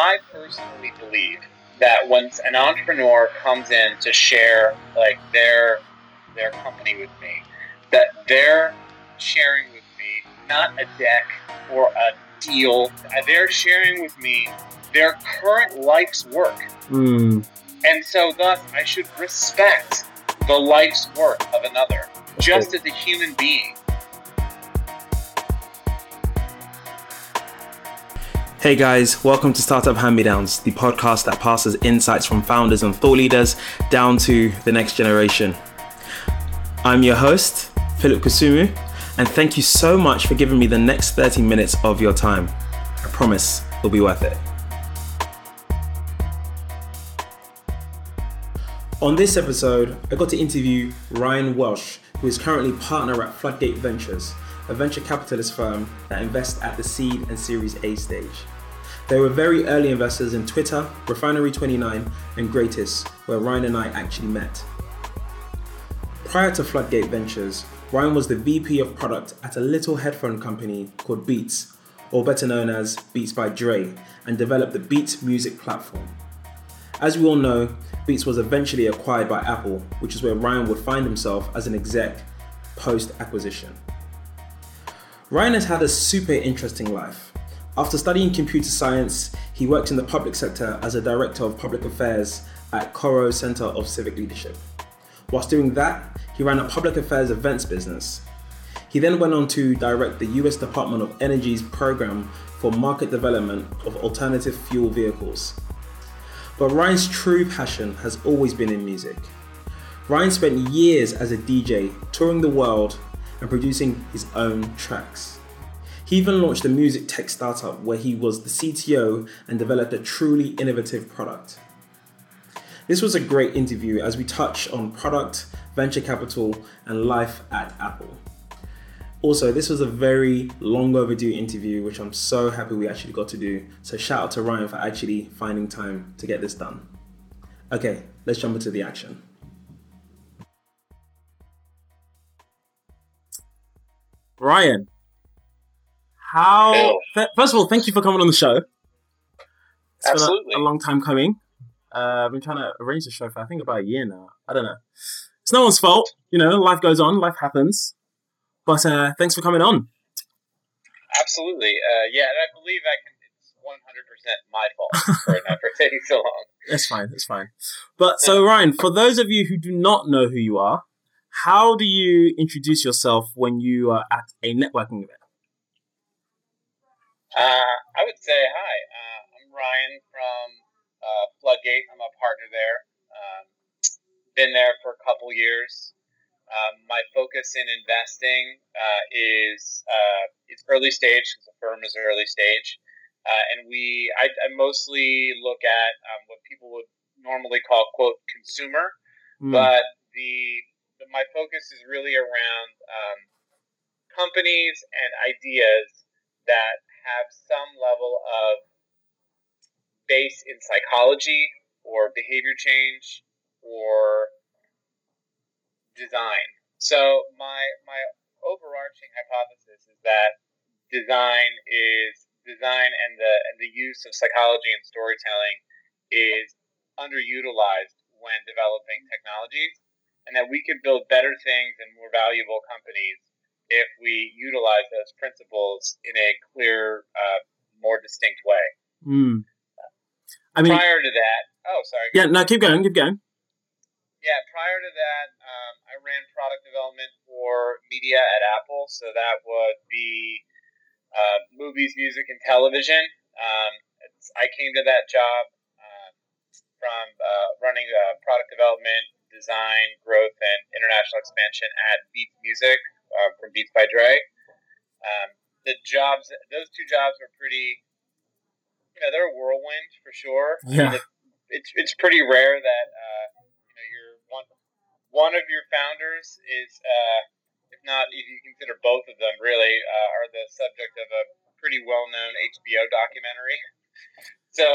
I personally believe that when an entrepreneur comes in to share like their their company with me, that they're sharing with me not a deck or a deal. They're sharing with me their current life's work. Mm. And so, thus, I should respect the life's work of another, just as a human being. Hey guys, welcome to Startup Hand Me Downs, the podcast that passes insights from founders and thought leaders down to the next generation. I'm your host, Philip Kusumu, and thank you so much for giving me the next 30 minutes of your time. I promise it'll be worth it. On this episode, I got to interview Ryan Welsh, who is currently partner at Floodgate Ventures, a venture capitalist firm that invests at the seed and Series A stage. They were very early investors in Twitter, Refinery29, and Greatist, where Ryan and I actually met. Prior to Floodgate Ventures, Ryan was the VP of product at a little headphone company called Beats, or better known as Beats by Dre, and developed the Beats music platform. As we all know, Beats was eventually acquired by Apple, which is where Ryan would find himself as an exec post acquisition. Ryan has had a super interesting life. After studying computer science, he worked in the public sector as a director of public affairs at Coro Center of Civic Leadership. Whilst doing that, he ran a public affairs events business. He then went on to direct the US Department of Energy's program for market development of alternative fuel vehicles. But Ryan's true passion has always been in music. Ryan spent years as a DJ, touring the world and producing his own tracks. He even launched a music tech startup where he was the CTO and developed a truly innovative product. This was a great interview as we touch on product, venture capital, and life at Apple. Also, this was a very long overdue interview, which I'm so happy we actually got to do. So, shout out to Ryan for actually finding time to get this done. Okay, let's jump into the action. Ryan, how? Th- first of all, thank you for coming on the show. It's Absolutely. a, a long time coming. Uh, I've been trying to arrange the show for I think about a year now. I don't know. It's no one's fault. You know, life goes on, life happens. But uh, thanks for coming on. Absolutely. Uh, yeah, and I believe I can. It's one hundred percent my fault for not for taking so long. That's fine. That's fine. But so Ryan, for those of you who do not know who you are, how do you introduce yourself when you are at a networking event? Uh, I would say hi. Uh, I'm Ryan from uh, Floodgate. I'm a partner there. Um, been there for a couple years. Um, my focus in investing uh, is uh, it's early stage because the firm is early stage, uh, and we I, I mostly look at um, what people would normally call quote consumer, Hmm. but the my focus is really around um, companies and ideas that have some level of base in psychology or behavior change or design. So my my overarching hypothesis is that design is design and the and the use of psychology and storytelling is underutilized when developing technologies and that we could build better things and more valuable companies if we utilize those principles in a clear, uh, more distinct way. Hmm. I mean, prior to that, oh, sorry. yeah. No, keep going. Keep going. Yeah, prior to that, um, I ran product development for media at Apple. So that would be uh, movies, music, and television. Um, it's, I came to that job um, from uh, running uh, product development, design, growth, and international expansion at Beats Music uh, from Beats by Dre. Um, the jobs, those two jobs were pretty, you know, they're a whirlwind for sure. Yeah. it- it's it's pretty rare that uh, you know you're one one of your founders is uh, if not if you consider both of them really uh, are the subject of a pretty well known HBO documentary. So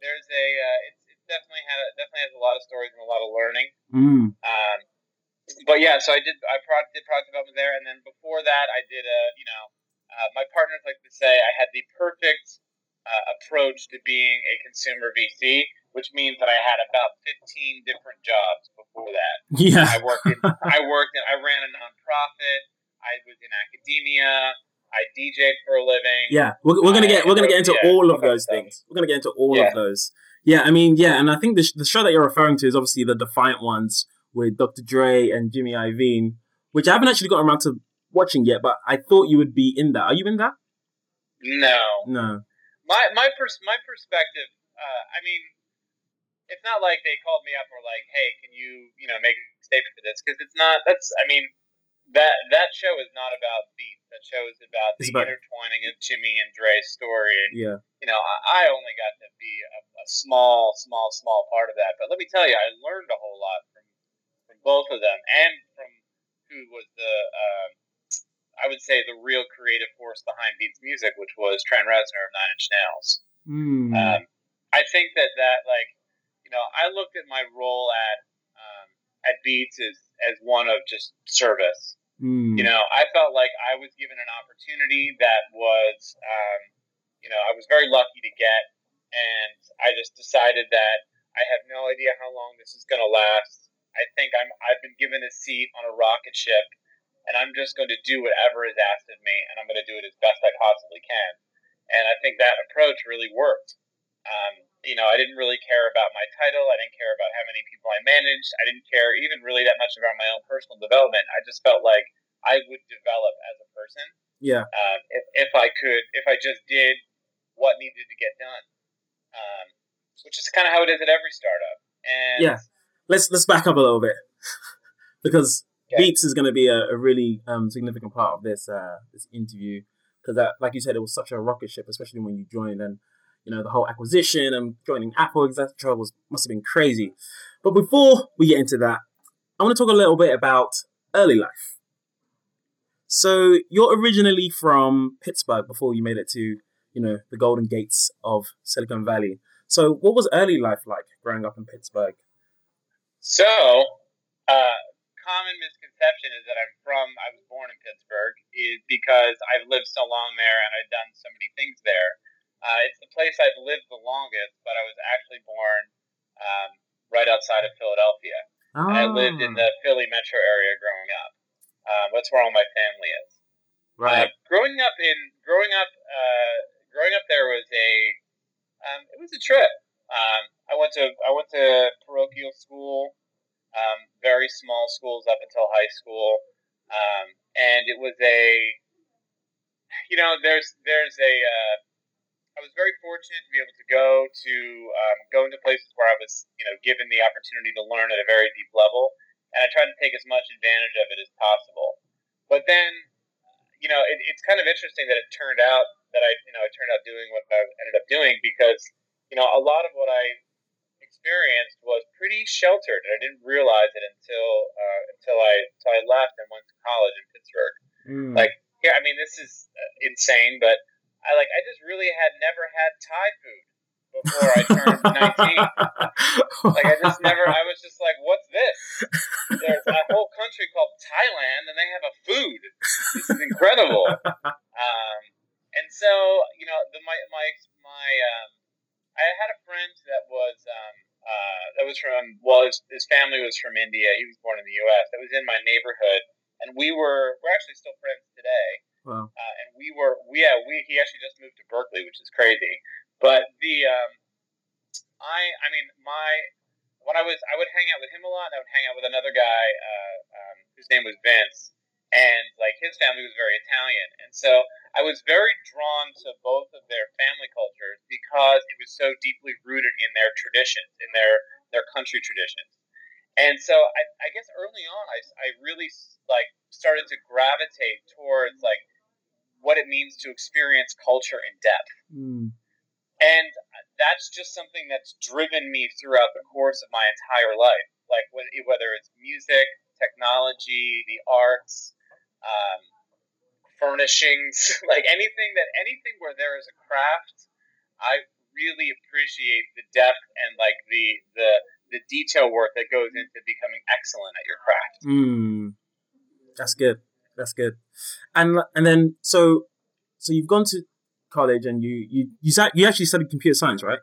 there's a uh, it's, it's definitely had definitely has a lot of stories and a lot of learning. Mm. Um, but yeah, so I did I product, did product development there, and then before that I did a you know uh, my partners like to say I had the perfect uh, approach to being a consumer VC, which means that I had about 15 different jobs before that. Yeah. I worked in, I worked in, I ran a nonprofit. I was in academia. I DJ for a living. Yeah, we're, we're gonna get we're gonna get into yeah, all of those things. We're gonna get into all yeah. of those. Yeah, I mean, yeah, and I think the, the show that you're referring to is obviously the Defiant Ones with Dr. Dre and Jimmy Iovine, which I haven't actually got around to watching yet, but I thought you would be in that. Are you in that? No, no. My my pers- my perspective. Uh, I mean, it's not like they called me up or like, hey, can you you know make a statement for this? Because it's not. That's. I mean, that that show is not about beat. That show is about the about, intertwining of Jimmy and Dre's story. And, yeah. You know, I, I only got to be a, a, small, small, small part of that. But let me tell you, I learned a whole lot from from both of them and from who was the. Uh, I would say the real creative force behind Beats music, which was Trent Reznor of Nine Inch Nails. Mm. Um, I think that that like, you know, I looked at my role at um, at Beats as as one of just service. Mm. You know, I felt like I was given an opportunity that was, um, you know, I was very lucky to get, and I just decided that I have no idea how long this is going to last. I think I'm I've been given a seat on a rocket ship, and I'm just going to do whatever is asked of me, and I'm going to do it as best I possibly can. And I think that approach really worked. Um, you know, I didn't really care about my title. I didn't care about how many people I managed. I didn't care even really that much about my own personal development. I just felt like I would develop as a person. Yeah. Um, if, if I could, if I just did what needed to get done, um, which is kind of how it is at every startup. And yeah, let's let's back up a little bit because okay. Beats is going to be a, a really um, significant part of this uh, this interview because, like you said, it was such a rocket ship, especially when you joined and you know, the whole acquisition and joining Apple, etc., was must have been crazy. But before we get into that, I want to talk a little bit about early life. So you're originally from Pittsburgh before you made it to, you know, the golden gates of Silicon Valley. So what was early life like growing up in Pittsburgh? So, uh, common misconception is that I'm from, I was born in Pittsburgh, is because I've lived so long there and I've done so many things there. Uh, it's the place I've lived the longest, but I was actually born um, right outside of Philadelphia. Oh. And I lived in ah. the Philly metro area growing up. Um, that's where all my family is. Right. Uh, growing up in growing up uh, growing up there was a um, it was a trip. Um, I went to I went to parochial school, um, very small schools up until high school, um, and it was a you know there's there's a uh, I was very fortunate to be able to go to um, go into places where I was, you know, given the opportunity to learn at a very deep level, and I tried to take as much advantage of it as possible. But then, you know, it, it's kind of interesting that it turned out that I, you know, I turned out doing what I ended up doing because, you know, a lot of what I experienced was pretty sheltered, and I didn't realize it until uh, until I until I left and went to college in Pittsburgh. Mm. Like, yeah, I mean, this is uh, insane, but I like I just really had never had Thai food before I turned 19. like I just never I was just like, what's this? There's a whole country called Thailand and they have a food. This is incredible. Um, and so, you know, the my my my um, I had a friend that was um, uh, that was from well his, his family was from India. He was born in the US. That was in my neighborhood and we were we're actually still friends today. Uh, and we were, yeah, we he actually just moved to Berkeley, which is crazy. But the, um, I, I mean, my when I was, I would hang out with him a lot, and I would hang out with another guy uh, um, whose name was Vince, and like his family was very Italian, and so I was very drawn to both of their family cultures because it was so deeply rooted in their traditions, in their their country traditions. And so I, I guess early on, I, I really like started to gravitate towards like what it means to experience culture in depth. Mm. And that's just something that's driven me throughout the course of my entire life. Like whether it's music, technology, the arts, um, furnishings, like anything that anything where there is a craft, I really appreciate the depth and like the the the detail work that goes into becoming excellent at your craft. Mm. That's good. That's good. And and then so so you've gone to college and you you you, you actually studied computer science, right?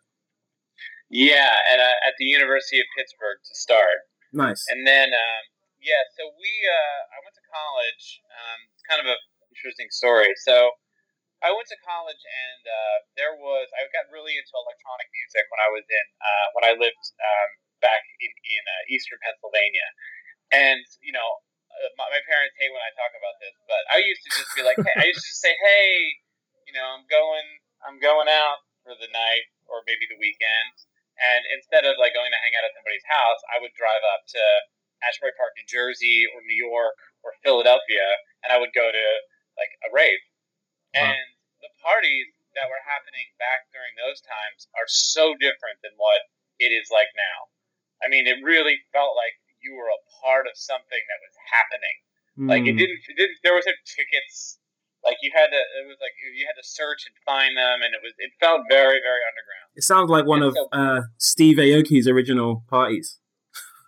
Yeah, at uh, at the University of Pittsburgh to start. Nice. And then um, yeah, so we uh, I went to college. Um, it's kind of an interesting story. So I went to college and uh, there was I got really into electronic music when I was in uh, when I lived um, back in in uh, eastern Pennsylvania, and you know Uh, my, my parents hate when I talk about this, but I used to just be like, hey, I used to just say, hey, you know, I'm going I'm going out for the night or maybe the weekend, and instead of like going to hang out at somebody's house, I would drive up to Asbury Park, New Jersey, or New York, or Philadelphia, and I would go to like a rave. Wow. And the parties that were happening back during those times are so different than what it is like now. I mean, it really felt like you were a part of something that was happening. Mm. Like it hmm. didn't, it didn't. There was no tickets. Like you had to. It was like you had to search and find them, and it was. It felt very, very underground. It sounds like one and of so, uh, Steve Aoki's original parties.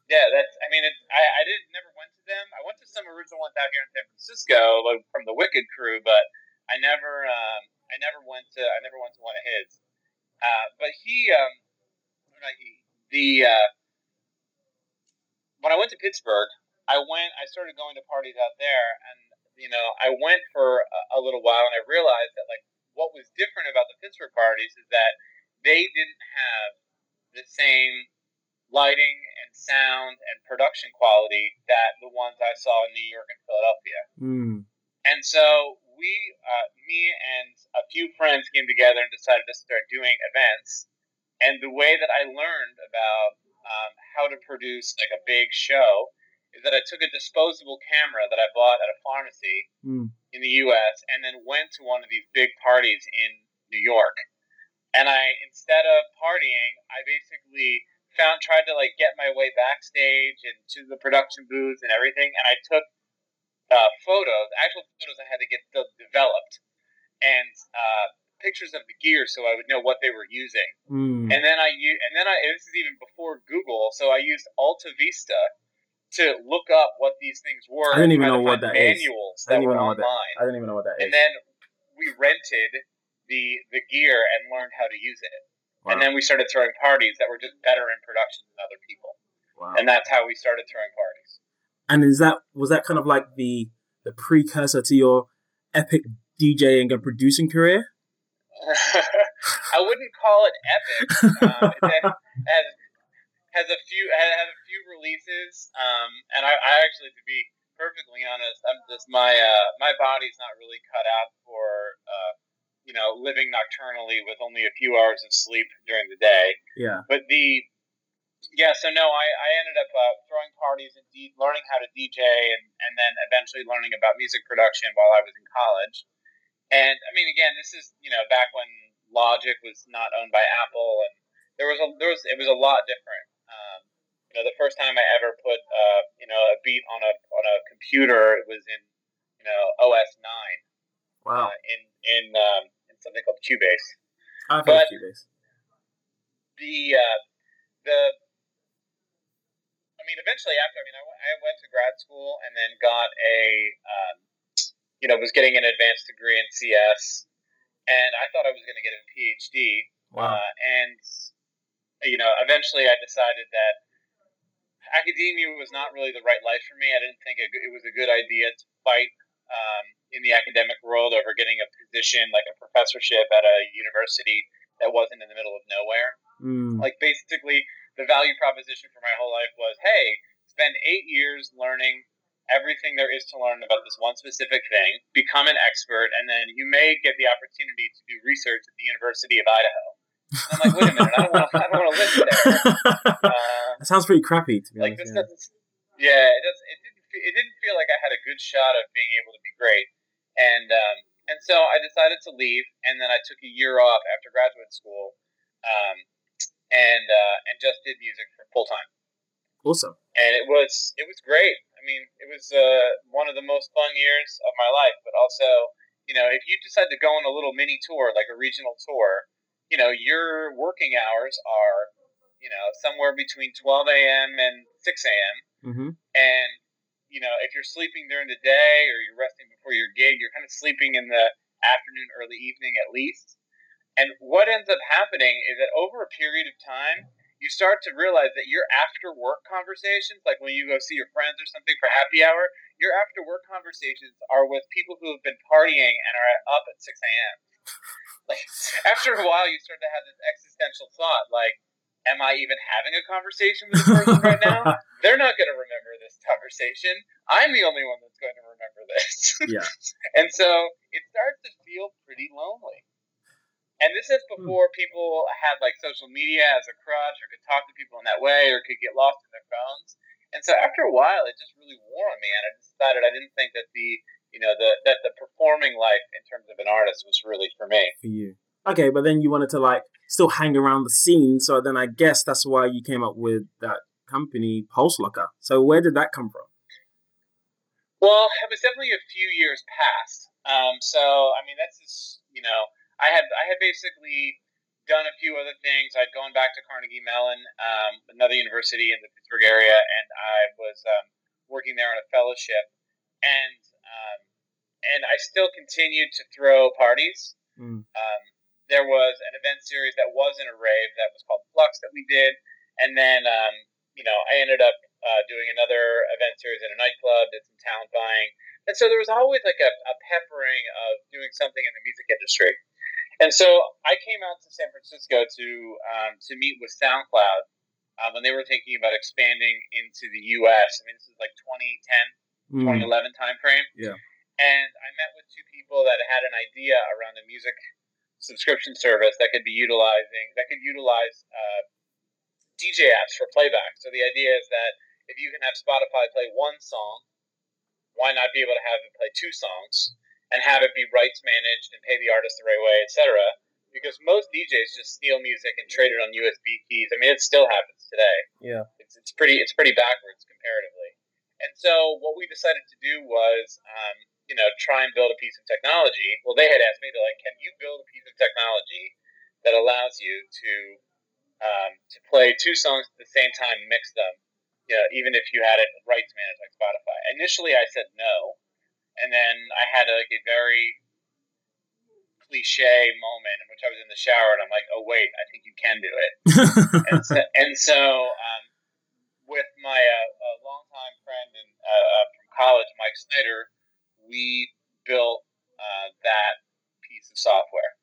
Yeah, that's. I mean, it, I I did never went to them. I went to some original ones out here in San Francisco, like from the Wicked crew, but I never. Um, I never went to. I never went to one of his. Uh, but he, um, not he, the uh, when I went to Pittsburgh, I went. I started going to parties out there, and you know, I went for a, a little while, and I realized that like what was different about the Pittsburgh parties is that they didn't have the same lighting and sound and production quality that the ones I saw in New York and Philadelphia. Mm. And so we, uh, me and a few friends came together and decided to start doing events. And the way that I learned about um, how to produce like a big show is that I took a disposable camera that I bought at a pharmacy mm. in the U.S. and then went to one of these big parties in New York. And I, instead of partying, I basically found tried to like get my way backstage and to the production booth and everything. And I took uh, photos, actual photos I had to get developed, and uh, pictures of the gear so I would know what they were using. Mm. And then I and then I and this is even before Google, so I used Alta Vista to look up what these things were. I didn't even know what that manuals is. I didn't even know online. what that. I didn't even know what that and is. And then we rented the the gear and learned how to use it. Wow. And then we started throwing parties that were just better in production than other people. Wow. And that's how we started throwing parties. And is that was that kind of like the the precursor to your epic DJing and producing career? I wouldn't call it epic. Um, it has, has a few has a few releases, um, and I, I, actually, to be perfectly honest, I'm just my uh, my body's not really cut out for uh, you know living nocturnally with only a few hours of sleep during the day. Yeah. But the yeah, so no, I, I ended up uh, throwing parties and de- learning how to DJ, and, and then eventually learning about music production while I was in college. And I mean, again, this is you know back when Logic was not owned by Apple, and there was a there was it was a lot different. Um, you know, the first time I ever put uh, you know a beat on a on a computer, it was in you know OS nine. Wow. Uh, in in um, in something called Cubase. I've heard Cubase. The uh, the I mean, eventually after I mean, I, I went to grad school and then got a um, you know, was getting an advanced degree in CS, and I thought I was going to get a PhD. Wow. Uh, and you know, eventually I decided that academia was not really the right life for me. I didn't think it, was a good idea to fight um, in the academic world over getting a position like a professorship at a university that wasn't in the middle of nowhere. Mm. Like basically, the value proposition for my whole life was, hey, spend eight years learning everything there is to learn about this one specific thing, become an expert, and then you may get the opportunity to do research at the University of Idaho. I'm like, wait a minute, I don't want, I don't want to live there. Uh, that sounds pretty crappy, to be like honest. This yeah. Doesn't, yeah, it doesn't. It didn't. It didn't feel like I had a good shot of being able to be great, and um, and so I decided to leave, and then I took a year off after graduate school, um, and uh, and just did music for full time. Awesome. And it was it was great. I mean, it was uh, one of the most fun years of my life. But also, you know, if you decide to go on a little mini tour, like a regional tour, you know, your working hours are, you know, somewhere between 12 a.m. and 6 a.m. Mm-hmm. And you know, if you're sleeping during the day or you're resting before your gig, you're kind of sleeping in the afternoon, early evening at least. And what ends up happening is that over a period of time, you start to realize that your after work conversations, like when you go see your friends or something for happy hour, your after work conversations are with people who have been partying and are up at 6 a.m. Like after a while, you start to have this existential thought, like, am I even having a conversation with this person right now? They're not going to remember this conversation. I'm the only one that's going to remember this. Yeah. and so it starts to feel pretty lonely. And this is hmm. before people had like social media as a crutch or could talk to people in that way or could get lost in their phones. And so after a while, it just really wore on me, and I decided I didn't think that the you know the that the performing life in terms of an artist was really for me. For you, okay, but then you wanted to like still hang around the scene, so then I guess that's why you came up with that company Pulse Locker. So where did that come from? Well, it was definitely a few years past. Um, so I mean, that's just you know I had I had basically done a few other things. I'd gone back to Carnegie Mellon, um, another university in the Pittsburgh area, and I was um, working there on a fellowship, and um, and I still continued to throw parties. Mm. there was an event series that wasn't a rave that was called Flux that we did, and then um, you know I ended up uh, doing another event series in a nightclub, did some talent buying, and so there was always like a, a peppering of doing something in the music industry. And so I came out to San Francisco to um, to meet with SoundCloud uh, when they were thinking about expanding into the U.S. I mean, this is like 2010, mm. 2011 timeframe. Yeah. And I met with two people that had an idea around a music subscription service that could be utilizing that could utilize uh, DJ apps for playback. So the idea is that if you can have Spotify play one song, why not be able to have it play two songs? And have it be rights managed and pay the artist the right way, etc. Because most DJs just steal music and trade it on USB keys. I mean, it still happens today. Yeah, it's, it's pretty it's pretty backwards comparatively. And so what we decided to do was, um, you know, try and build a piece of technology. Well, they had asked me, they're like, can you build a piece of technology that allows you to um, to play two songs at the same time, mix them, you know, even if you had it rights managed like Spotify. Initially, I said no and then I had like a very cliche moment in which I was in the shower and I'm like, oh wait, I think you can do it. and so, and so um, with my uh, uh, longtime friend and uh, uh, from college, Mike Snyder, we built uh, that piece of software.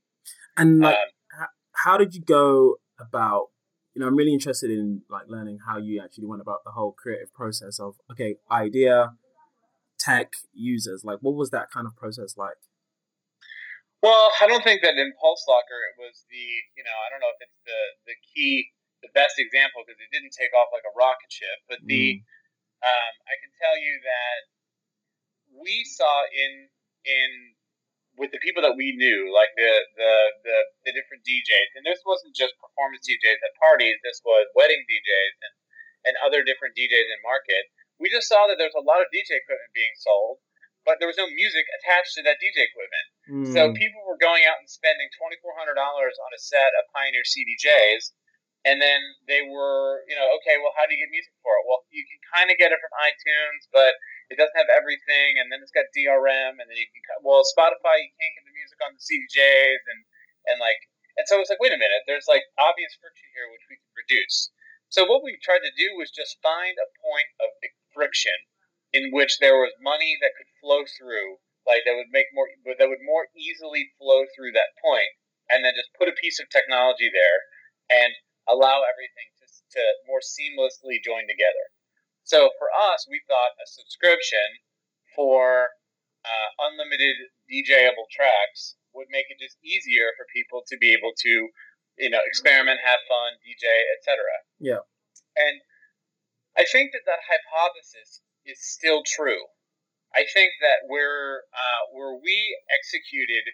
And like, um, how did you go about? You know, I'm really interested in like learning how you actually went about the whole creative process of okay, idea, tech users? Like, what was that kind of process like? Well, I don't think that in Pulse Locker it was the, you know, I don't know if it's the, the key, the best example because it didn't take off like a rocket ship, but the, mm. um, I can tell you that we saw in, in, with the people that we knew, like the, the, the, the different DJs, and this wasn't just performance DJs at parties, this was wedding DJs and, and other different DJs in market we just saw that there was a lot of DJ equipment being sold, but there was no music attached to that DJ equipment. Mm. So people were going out and spending twenty four hundred dollars on a set of Pioneer CDJs, and then they were, you know, okay, well, how do you get music for it? Well, you can kind of get it from iTunes, but it doesn't have everything, and then it's got DRM, and then you can, well, Spotify, you can't get the music on the CDJs, and and like, and so it's like, wait a minute, there's like obvious friction here which we can reduce. So what we tried to do was just find a point of friction in which there was money that could flow through, like that would make more but that would more easily flow through that point, and then just put a piece of technology there and allow everything to, to more seamlessly join together. So for us, we thought a subscription for uh, unlimited DJable tracks would make it just easier for people to be able to, you know, experiment, have fun, DJ, etc. Yeah. And I think that that hypothesis is still true. I think that where uh, where we executed,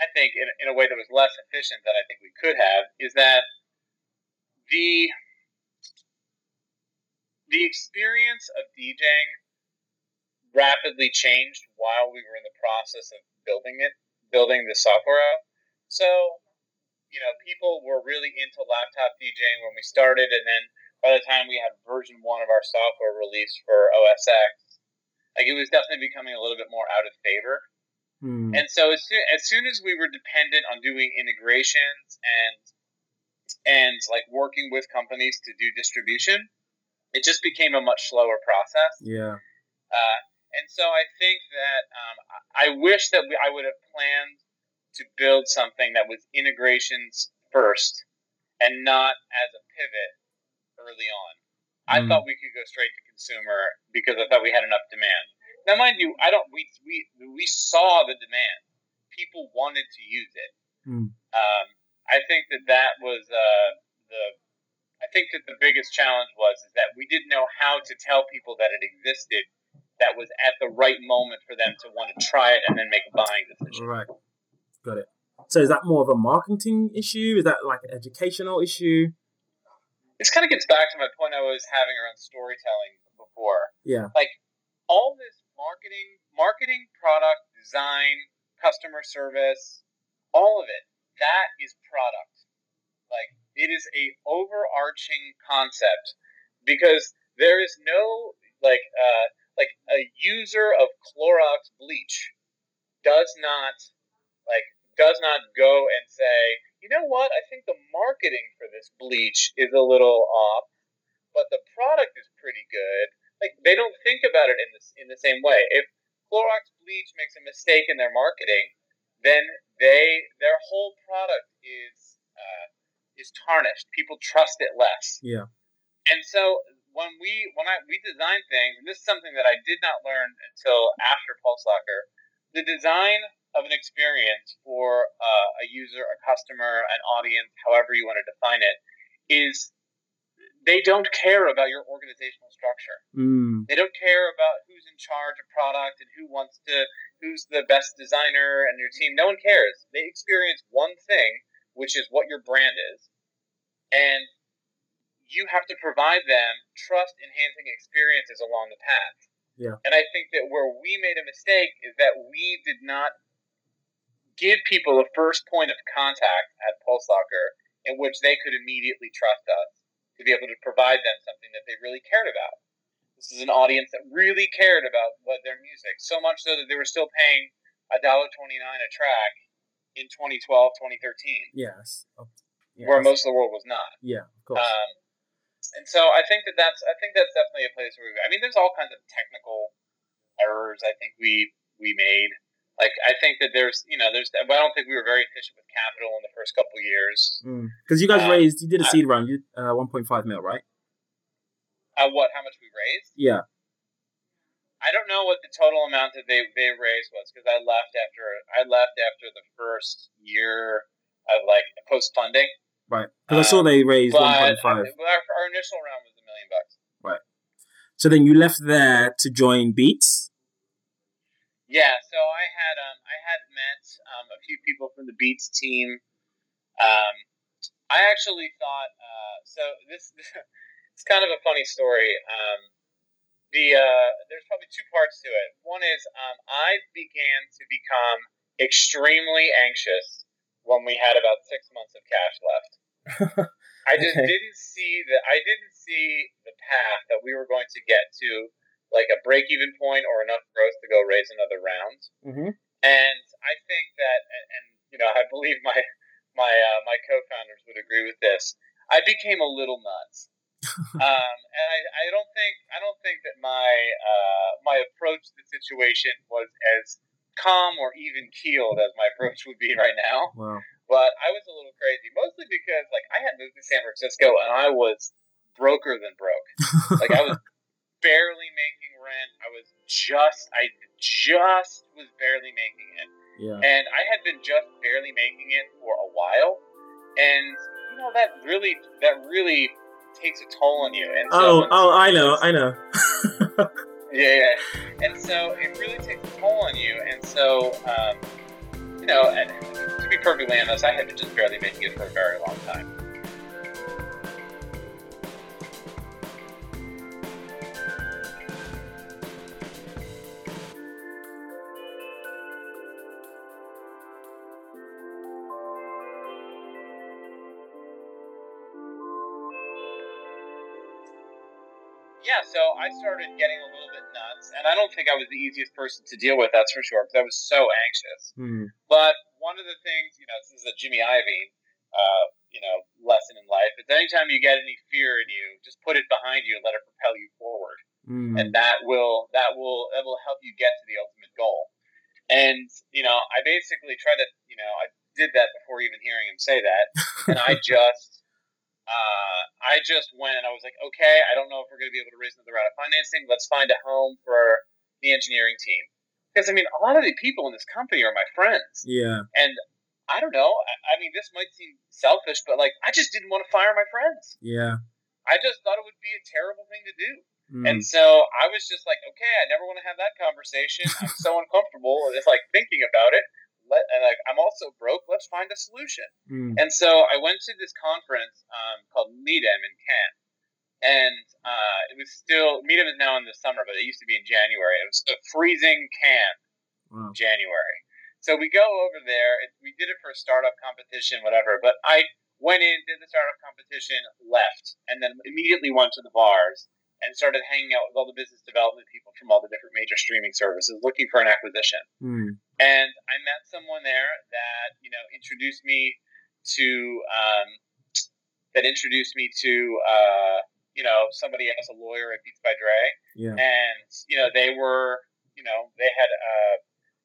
I think in, in a way that was less efficient than I think we could have, is that the the experience of DJing rapidly changed while we were in the process of building it, building the software out. So, you know, people were really into laptop DJing when we started, and then by the time we had version one of our software released for OS X, like it was definitely becoming a little bit more out of favor. Mm. And so as soon, as soon as we were dependent on doing integrations and and like working with companies to do distribution, it just became a much slower process. Yeah. Uh, and so I think that um, I wish that we, I would have planned to build something that was integrations first and not as a pivot early on. I Mm. thought we could go straight to consumer because I thought we had enough demand. Now, mind you, I don't. We we we saw the demand. People wanted to use it. Mm. Um, I think that that was uh, the. I think that the biggest challenge was is that we didn't know how to tell people that it existed. That was at the right moment for them to want to try it and then make a buying decision. Right. Got it. So is that more of a marketing issue? Is that like an educational issue? This kind of gets back to my point I was having around storytelling before. Yeah. Like all this marketing, marketing, product design, customer service, all of it, that is product. Like it is a overarching concept because there is no like uh, like a user of Clorox bleach does not like does not go and say, you know what, I think the marketing for this bleach is a little off, but the product is pretty good like they don't think about it in this in the same way. If Clorox bleach makes a mistake in their marketing, then they their whole product is uh, is tarnished. People trust it less. Yeah. And so when we when I we design things, and this is something that I did not learn until after Pulse Locker, the design of an experience for uh, a user, a customer, an audience, however you want to define it, is they don't care about your organizational structure. Mm. They don't care about who's in charge of product and who wants to, who's the best designer and your team. No one cares. They experience one thing, which is what your brand is, and you have to provide them trust enhancing experiences along the path. Yeah. And I think that where we made a mistake is that we did not give people a first point of contact at Pulse Locker in which they could immediately trust us to be able to provide them something that they really cared about. This is an audience that really cared about what their music, so much so that they were still paying $1.29 a track in 2012, 2013, Yes. Oh, yes. where most of the world was not. Yeah, of course. Um, and so I think that that's I think that's definitely a place where we. I mean, there's all kinds of technical errors. I think we we made. Like I think that there's you know there's but I don't think we were very efficient with capital in the first couple years. Because you guys uh, raised, you did a seed round, you uh, 1.5 mil, right? Uh, what? How much we raised? Yeah. I don't know what the total amount that they they raised was because I left after I left after the first year of like post funding. Right. Because I saw Um, they raised 1.5. our, our initial round was a million bucks. Right. So then you left there to join Beats. Yeah, so I had um I had met um, a few people from the Beats team. Um, I actually thought uh, so. This it's kind of a funny story. Um, the uh, there's probably two parts to it. One is um, I began to become extremely anxious when we had about six months of cash left. I just Okay. didn't see the I didn't see the path that we were going to get to like a break even point or enough growth to go raise another round. Mm-hmm. And I think that, and, you know, I believe my my uh, my co-founders would agree with this. I became a little nuts, um, and I, I don't think I don't think that my uh, my approach to the situation was as calm or even keeled as my approach would be right now. Wow. But I was a little crazy, mostly because like I had moved to San Francisco and I was broker than broke. Like I was barely making rent. I was just I just was barely making it. Yeah. And I had been just barely making it for a while. And you know that really that really takes a toll on you. And so Oh, oh, I know, I know. yeah, yeah. And so it really takes a toll on you. And so, um, you know, and to be perfectly honest, I had been just barely making it for a very long time. Yeah, so I started getting a little bit nuts, and I don't think I was the easiest person to deal with. That's for sure, because I was so anxious. Mm. But one of the things, you know, this is a Jimmy Iovine, uh, you know, lesson in life. Is anytime you get any fear in you, just put it behind you and let it propel you forward, Mm. and that will that will that will help you get to the ultimate goal. And you know, I basically tried to, you know, I did that before even hearing him say that, and I just. Uh, I just went and I was like, okay, I don't know if we're going to be able to raise another round of financing. Let's find a home for the engineering team. Because, I mean, a lot of the people in this company are my friends. Yeah. And I don't know. I, I mean, this might seem selfish, but like, I just didn't want to fire my friends. Yeah. I just thought it would be a terrible thing to do. Mm. And so I was just like, okay, I never want to have that conversation. I'm so uncomfortable. It's like thinking about it. Let, and like, I'm also broke. Let's find a solution. Mm. And so I went to this conference um, called MIDEM in Cannes. And uh, it was still, MIDEM is now in the summer, but it used to be in January. It was a freezing Cannes Wow. January. So we go over there. We did it for a startup competition, whatever. But I went in, did the startup competition, left, and then immediately went to the bars and started hanging out with all the business development people from all the different major streaming services looking for an acquisition. Mm. And I met someone there that you know introduced me to um, that introduced me to uh, you know somebody else, a lawyer at Beats by Dre Yeah. and you know they were you know they had uh,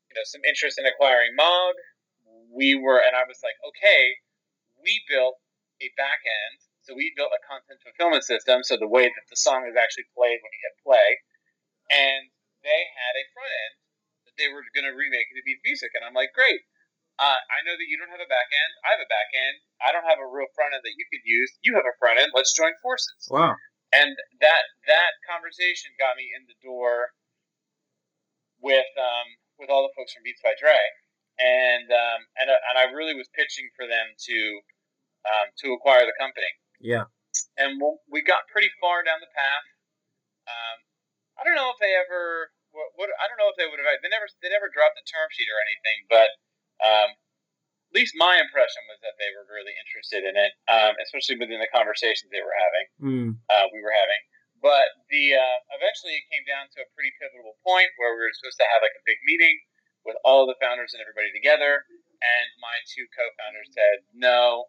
you know some interest in acquiring Mog. We were, and I was like, okay, we built a back end, so we built a content fulfillment system, so the way that the song is actually played when you hit play, and they had a front end that they were going to remake into Beat Music, and I'm like, great. Uh, I know that you don't have a back end. I have a back end. I don't have a real front end that you could use. You have a front end. Let's join forces Wow. and that that conversation got me in the door with um, with all the folks from Beats by Dre, and um, and uh, and I really was pitching for them to um, to acquire the company, Yeah. and we'll, we got pretty far down the path. Um, I don't know if they ever what, what I don't know if they would have they never they never dropped the term sheet or anything, but um, at least my impression was that they were really interested in it, um, especially within the conversations they were having Mm. uh, we were having. But the uh, eventually it came down to a pretty pivotal point where we were supposed to have like a big meeting with all the founders and everybody together. And my two co-founders said, "No,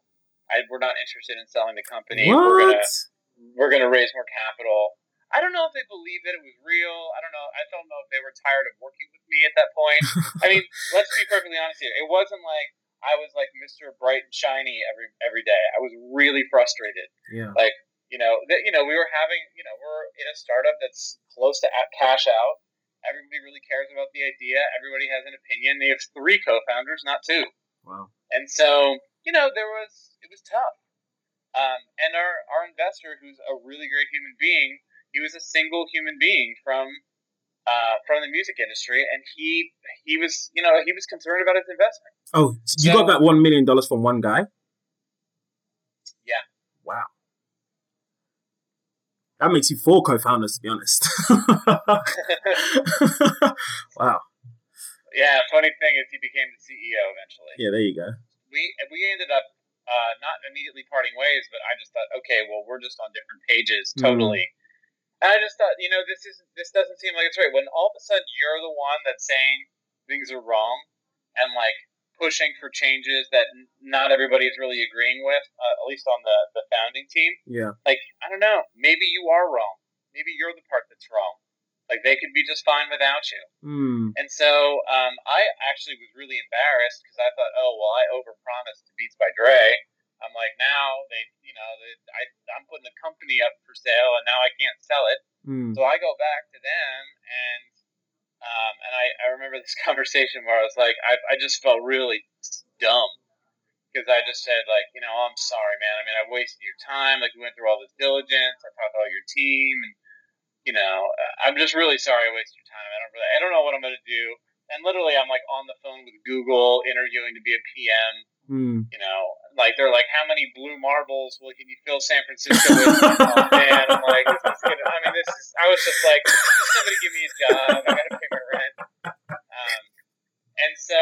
I, we're not interested in selling the company. We're What? gonna we're gonna raise more capital." I don't know if they believed that it was real. I don't know. I don't know if they were tired of working with me at that point. I mean, let's be perfectly honest here. It wasn't like I was like Mr. Bright and Shiny every every day. I was really frustrated Yeah. Like you know, that you know, we were having, you know, we're in a startup that's close to at cash out. Everybody really cares about the idea. Everybody has an opinion. They have three co-founders, not two. Wow. And so, you know, there was it was tough. Um, and our our investor, who's a really great human being, he was a single human being from uh, from the music industry, and he he was you know he was concerned about his investment. Oh, you So- got that one million dollars from one guy? Yeah. Wow. That makes you four co-founders, to be honest. wow. yeah, funny thing is he became the CEO eventually. Yeah, there you go. We we ended up uh, not immediately parting ways, but I just thought, okay, well, we're just on different pages, Mm. totally. And I just thought, you know, this is this doesn't seem like it's right. When all of a sudden you're the one that's saying things are wrong, and like pushing for changes that n- not everybody's really agreeing with, uh, at least on the the founding team. Yeah. Like, I don't know, maybe you are wrong. Maybe you're the part that's wrong. Like they could be just fine without you. Mm. And so um, I actually was really embarrassed because I thought, oh well, I overpromised to Beats by Dre. I'm like, now they, you know, they, I, I'm putting the company up for sale, and now I can't sell it. Mm. So I go back to them, and um, and I, I remember this conversation where I was like, I, I just felt really dumb because I just said like, you know, "Oh, I'm sorry, man. I mean, I wasted your time. Like we went through all this diligence. I talked to all your team, and you know, I'm just really sorry I wasted your time. I don't really, I don't know what I'm gonna do. And literally, I'm like on the phone with Google interviewing to be a PM. Mm. You know, like they're like, how many blue marbles will can you fill San Francisco with? oh, man, I'm like, this is gonna, I mean, this is. I was just like, somebody give me a job. I gotta pay my rent. Um, and so,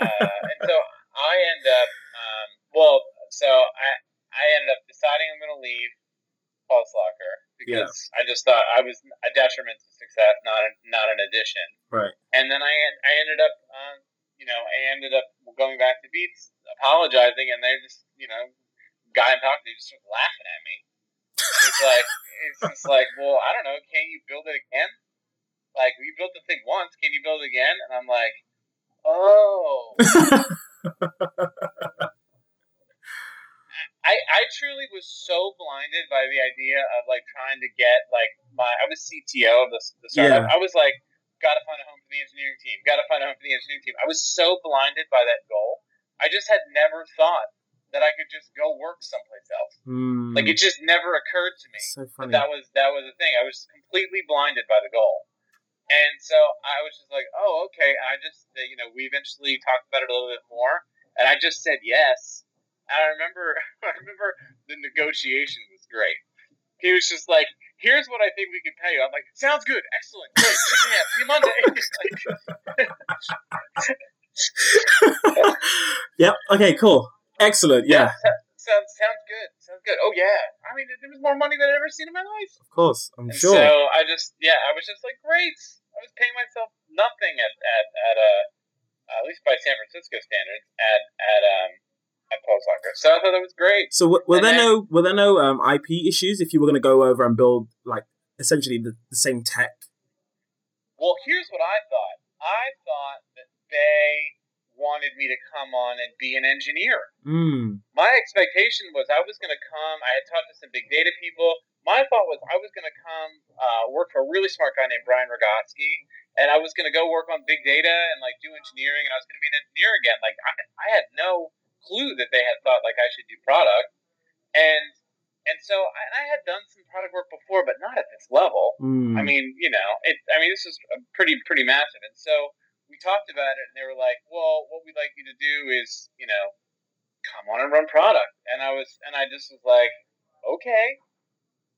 uh, and so I end up, um, well, so I I ended up deciding I'm gonna leave Pulse Locker because I just thought I was a detriment to success, not a, not an addition. Right. And then I I ended up, um, you know, I ended up going back to Beats, apologizing, and they just, you know, guy I'm talking to just was laughing at me. it's like it's just like, well, I don't know, can you build it again? Like, we built the thing once, can you build it again? And I'm like, oh. I, I truly was so blinded by the idea of like trying to get like my I was CTO of the, the startup. Yeah. I was like, gotta find a home for the engineering team. Gotta find a home for the engineering team. I was so blinded by that goal. I just had never thought that I could just go work someplace else. Mm, Like it just never occurred to me. so funny. that was that was the thing. I was completely blinded by the goal, and so I was just like, "Oh, okay." I just, you know, we eventually talked about it a little bit more, and I just said yes. I remember, I remember the negotiation was great. He was just like, "Here's what I think we can pay you." I'm like, "Sounds good, excellent, great, me see you Monday." Like, yep. Okay. Cool. Excellent. Yeah. sounds sounds good, sounds good. Oh yeah, I mean, it was more money than I'd ever seen in my life. Of course. I'm And sure. So I just, yeah, I was just like, great. I was paying myself nothing at at at uh, at least by San Francisco standards at at um Pulse Locker. So I thought that was great. So w- were And there then- no were there no um, IP issues if you were going to go over and build like essentially the, the same tech? Well, here's what I thought. I thought that they wanted me to come on and be an engineer. Mm. My expectation was I was going to come. I had talked to some big data people. My thought was I was going to come uh, work for a really smart guy named Brian Rogotsky, and I was going to go work on big data and like do engineering, and I was going to be an engineer again. Like I, I had no clue that they had thought like I should do product, and and so I, I had done some product work before, but not at this level. Mm. I mean, you know, it. I mean, this is a pretty pretty massive, and so we talked about it, and they were like, "Well, what we'd like you to do is, you know, come on and run product." And I was, and I just was like, "Okay,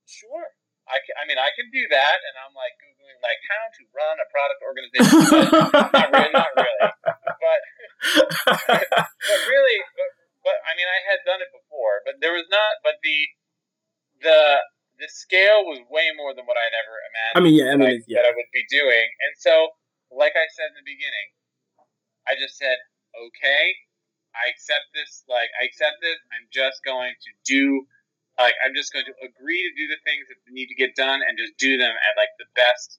sure." I, can, I mean, I can do that, and I'm like googling like how to run a product organization. Not really, not really, but but really, but, but I mean, I had done it before, but there was not, but the the the scale was way more than what I'd ever imagined I mean, yeah. I mean, yeah. that I would be doing. And so, like I said in the beginning, I just said, okay, I accept this. Like, I accept this. I'm just going to do, like, I'm just going to agree to do the things that need to get done and just do them at, like, the best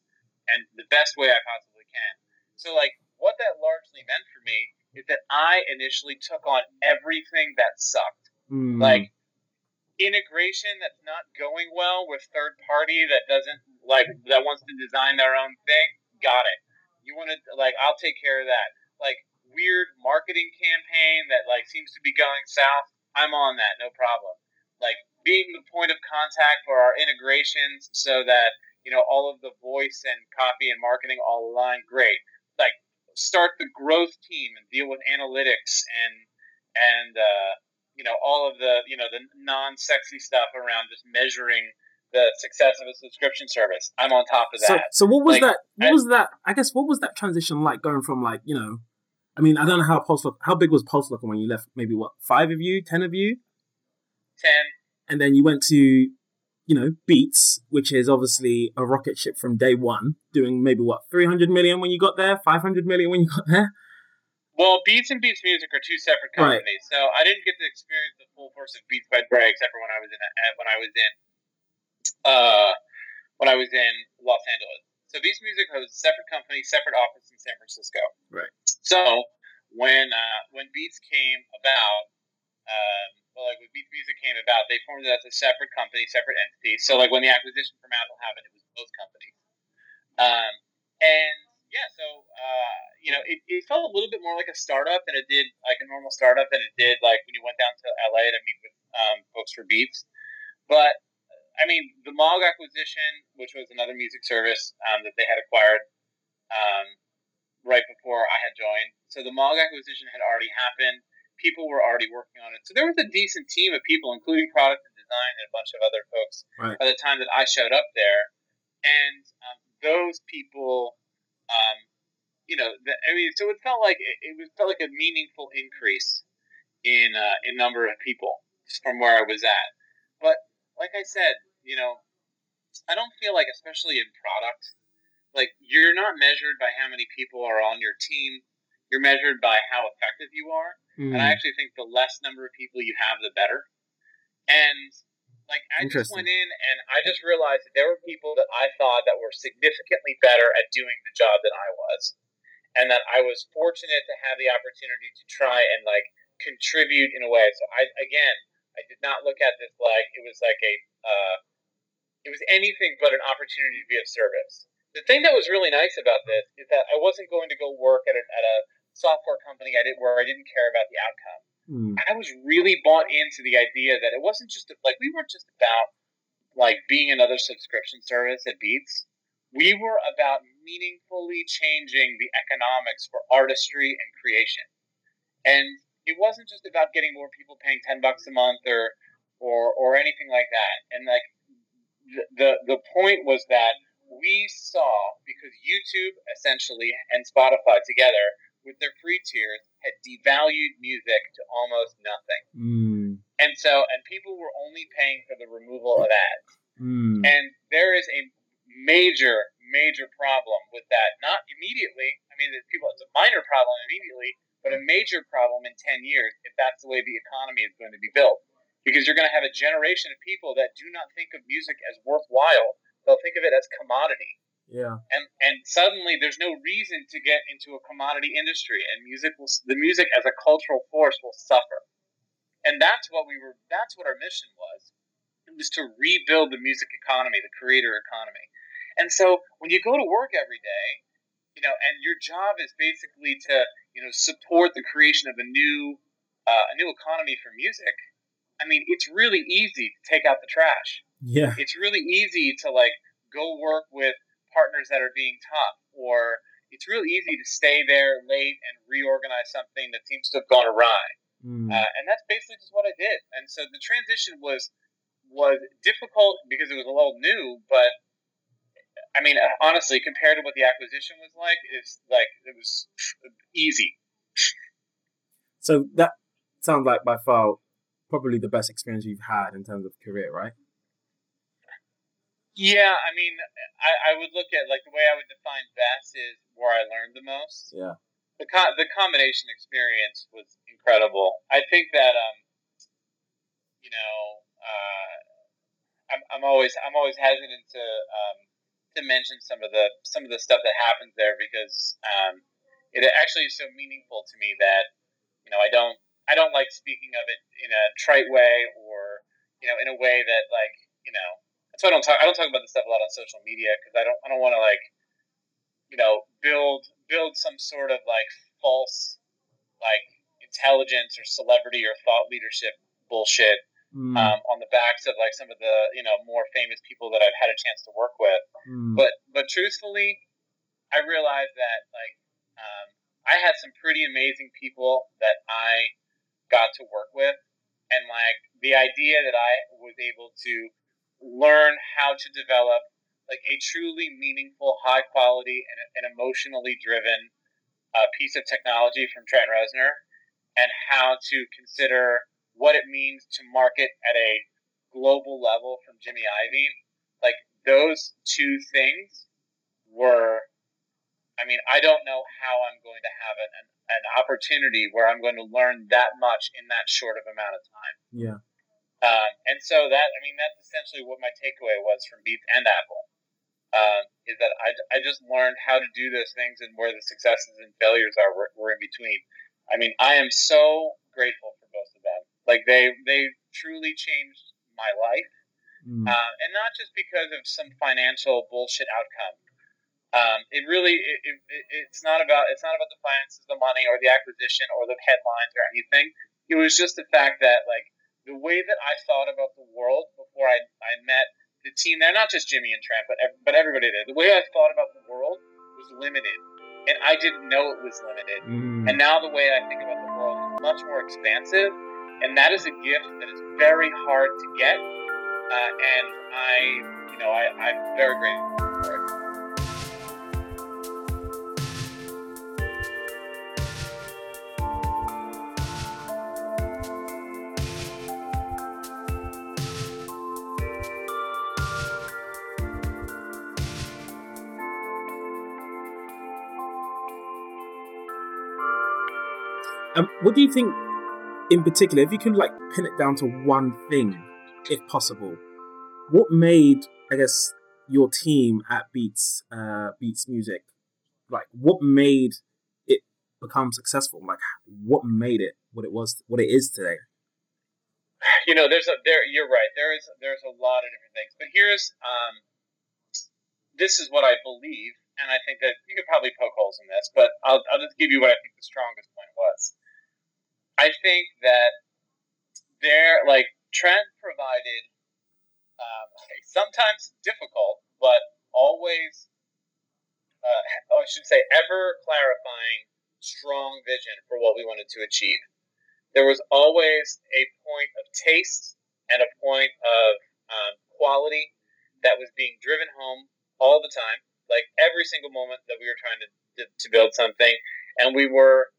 and the best way I possibly can. So, like, what that largely meant for me that I initially took on everything that sucked. Mm. like integration that's not going well with third party that doesn't like that wants to design their own thing got it. You want to like i'll take care of that. Like weird marketing campaign that like seems to be going south i'm on that no problem. Like being the point of contact for our integrations so that you know all of the voice and copy and marketing all align great. Like start the growth team and deal with analytics and and uh you know all of the you know the non-sexy stuff around just measuring the success of a subscription service. I'm on top of that. so what was Like, that? What I- was that? I guess what was that transition like going from like you know, I mean, I don't know how Pulse how big was Pulse Locker when you left? Maybe what five of you, ten of you, Ten. and then you went to, you know, Beats, which is obviously a rocket ship from day one, doing maybe what three hundred million when you got there, five hundred million when you got there. Well, Beats and Beats Music are two separate Right. companies, so I didn't get to experience the full force of Beats by Dre except for when I was in uh, when I was in uh, when I was in Los Angeles. So Beats Music was a separate company, separate office in San Francisco. Right. So when uh, when Beats came about, um, well, like when Beats Music came about, they formed it as a separate company, separate entity. So like when the acquisition from Apple happened, it was both companies. Um, and yeah, so uh, you know, it, it felt a little bit more like a startup than it did like a normal startup than it did like when you went down to LA to meet with um, folks for Beats. But I mean, the Mog acquisition, which was another music service um, that they had acquired um, right before I had joined. So the Mog acquisition had already happened. People were already working on it. So there was a decent team of people, including product and design and a bunch of other folks Right. by the time that I showed up there. And um, those people, um, you know, the, I mean, so it felt like it, it was felt like a meaningful increase in uh, in number of people from where I was at. But like I said, you know, I don't feel like, especially in product, like you're not measured by how many people are on your team. You're measured by how effective you are. Mm. And I hmm. actually think the less number of people you have, the better. And like I just went in and I just realized that there were people that I thought that were significantly better at doing the job than I was. And that I was fortunate to have the opportunity to try and like contribute in a way. So I again, I did not look at this like it was like a uh, it was anything but an opportunity to be of service. The thing that was really nice about this is that I wasn't going to go work at a, at a software company I did where I didn't care about the outcome. Mm. I was really bought into the idea that it wasn't just like we weren't just about like being another subscription service at Beats. We were about meaningfully changing the economics for artistry and creation. And it wasn't just about getting more people paying 10 bucks a month or or or anything like that. And like the the, the point was that we saw because YouTube essentially and Spotify together with their free tiers had devalued music to almost nothing. Mm. And so, and people were only paying for the removal of ads. Mm. And there is a major, major problem with that. Not immediately. I mean, people, it's a minor problem immediately, but a major problem in 10 years if that's the way the economy is going to be built. Because you're going to have a generation of people that do not think of music as worthwhile. They'll think of it as commodity. Yeah. And and suddenly there's no reason to get into a commodity industry, and music will the music as a cultural force will suffer. And that's what we were. That's what our mission was. It was to rebuild the music economy, the creator economy. And so when you go to work every day, you know, and your job is basically to you know support the creation of a new uh, a new economy for music. I mean, it's really easy to take out the trash. Yeah. It's really easy to like go work with partners that are being tough, or it's really easy to stay there late and reorganize something that seems to have gone awry. Mm. Uh, and that's basically just what I did. And so the transition was was difficult because it was a little new, but I mean, uh, honestly, compared to what the acquisition was like, it's like it was easy. So that sounds like by far probably the best experience you've had in terms of career, right? Yeah, I mean, I, I would look at like the way I would define best is where I learned the most. Yeah. The co- the combination experience was incredible. I think that um, you know, uh, I'm, I'm always I'm always hesitant to um, to mention some of the some of the stuff that happens there because um, it actually is so meaningful to me that you know I don't I don't like speaking of it in a trite way or you know in a way that like you know that's why I don't talk. I don't talk about this stuff a lot on social media because I don't. I don't want to like, you know, build build some sort of like false like intelligence or celebrity or thought leadership bullshit mm. um, on the backs of like some of the you know more famous people that I've had a chance to work with. Mm. But but truthfully, I realized that like um, I had some pretty amazing people that I got to work with, and like the idea that I was able to learn how to develop like a truly meaningful, high quality, and, and emotionally driven uh, piece of technology from Trent Reznor, and how to consider what it means to market at a global level from Jimmy Iovine. Like those two things were. I mean, I don't know how I'm going to have an, an, an opportunity where I'm going to learn that much in that short of amount of time. Yeah. Um, and so that, I mean, that's essentially what my takeaway was from Beats and Apple. Um, is that I, I just learned how to do those things and where the successes and failures are were, were in between. I mean, I am so grateful for both of them. Like they they truly changed my life, mm. uh, and not just because of some financial bullshit outcome. Um, it really it, it, it's not about it's not about the finances, the money, or the acquisition, or the headlines, or anything. It was just the fact that like the way that I thought about the world before I, I met the team there, not just Jimmy and Trent, but but everybody there. The way I thought about the world was limited, and I didn't know it was limited. Mm. And now the way I think about the world is much more expansive, and that is a gift that is very hard to get. Uh, and I, you know, I, I'm very grateful what do you think, in particular, if you can like pin it down to one thing, if possible, what made I guess your team at Beats uh, Beats Music, like what made it become successful? Like what made it what it was what it is today? You know, there's a there. You're right. There is there's a lot of different things, but here's um, this is what I believe, and I think that you could probably poke holes in this, but I'll I'll just give you what I think the strongest point was. I think that there, like Trent provided um, sometimes difficult, but always, uh, oh, I should say, ever clarifying, strong vision for what we wanted to achieve. There was always a point of taste and a point of um, quality that was being driven home all the time, like every single moment that we were trying to, to build something. And we were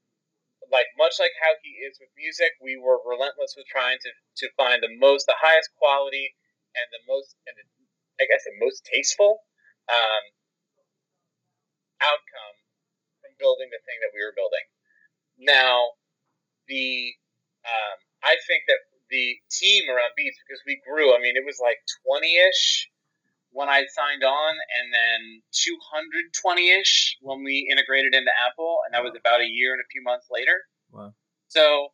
like much like how he is with music, we were relentless with trying to, to find the most, the highest quality and the most, and the, I guess, the most tasteful um, outcome from building the thing that we were building. Now, the um, I think that the team around Beats, because we grew, I mean, it was like 20 ish when I signed on, and then 220 ish when we integrated into Apple, and that was about a year and a few months later. Wow. So,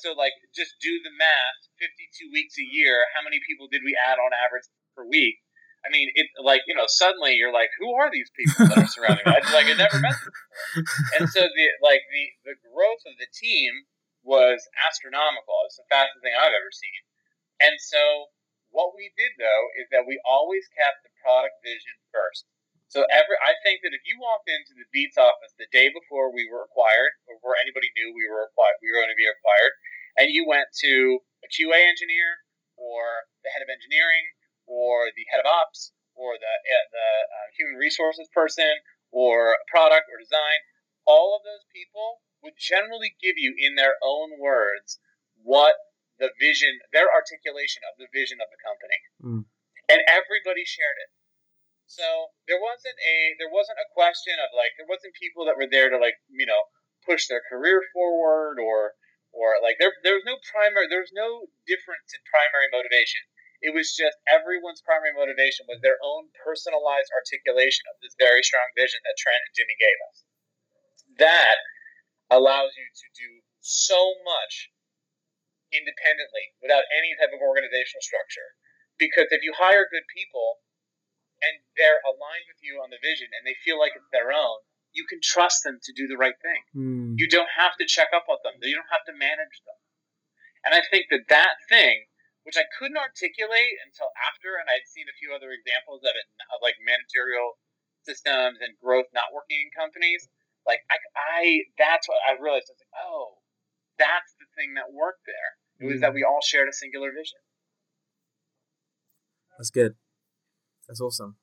so like, just do the math. 52 weeks a year. How many people did we add on average per week? I mean, it like you know, suddenly you're like, who are these people that are surrounding me? I, like, I never met them before. And so the like the the growth of the team was astronomical. It's the fastest thing I've ever seen. And so what we did though is that we always kept the product vision first. So every, I think that if you walked into the Beats office the day before we were acquired, before anybody knew we were acquired, we were going to be acquired, and you went to a QA engineer or the head of engineering or the head of ops or the uh, the uh, human resources person or product or design, all of those people would generally give you in their own words what the vision, their articulation of the vision of the company, mm. and everybody shared it. So there wasn't a there wasn't a question of like there wasn't people that were there to like you know push their career forward or or like there there was no primary there was no difference in primary motivation. It was just everyone's primary motivation was their own personalized articulation of this very strong vision that Trent and Jimmy gave us. That allows you to do so much independently without any type of organizational structure. Because if you hire good people and they're aligned with you on the vision and they feel like it's their own, you can trust them to do the right thing. Mm. You don't have to check up on them. You don't have to manage them. And I think that that thing, which I couldn't articulate until after, and I'd seen a few other examples of it, of like managerial systems and growth not working in companies. Like I, I that's what I realized. I was like, oh, that's thing that worked there. It was that we all shared a singular vision. That's good. That's awesome.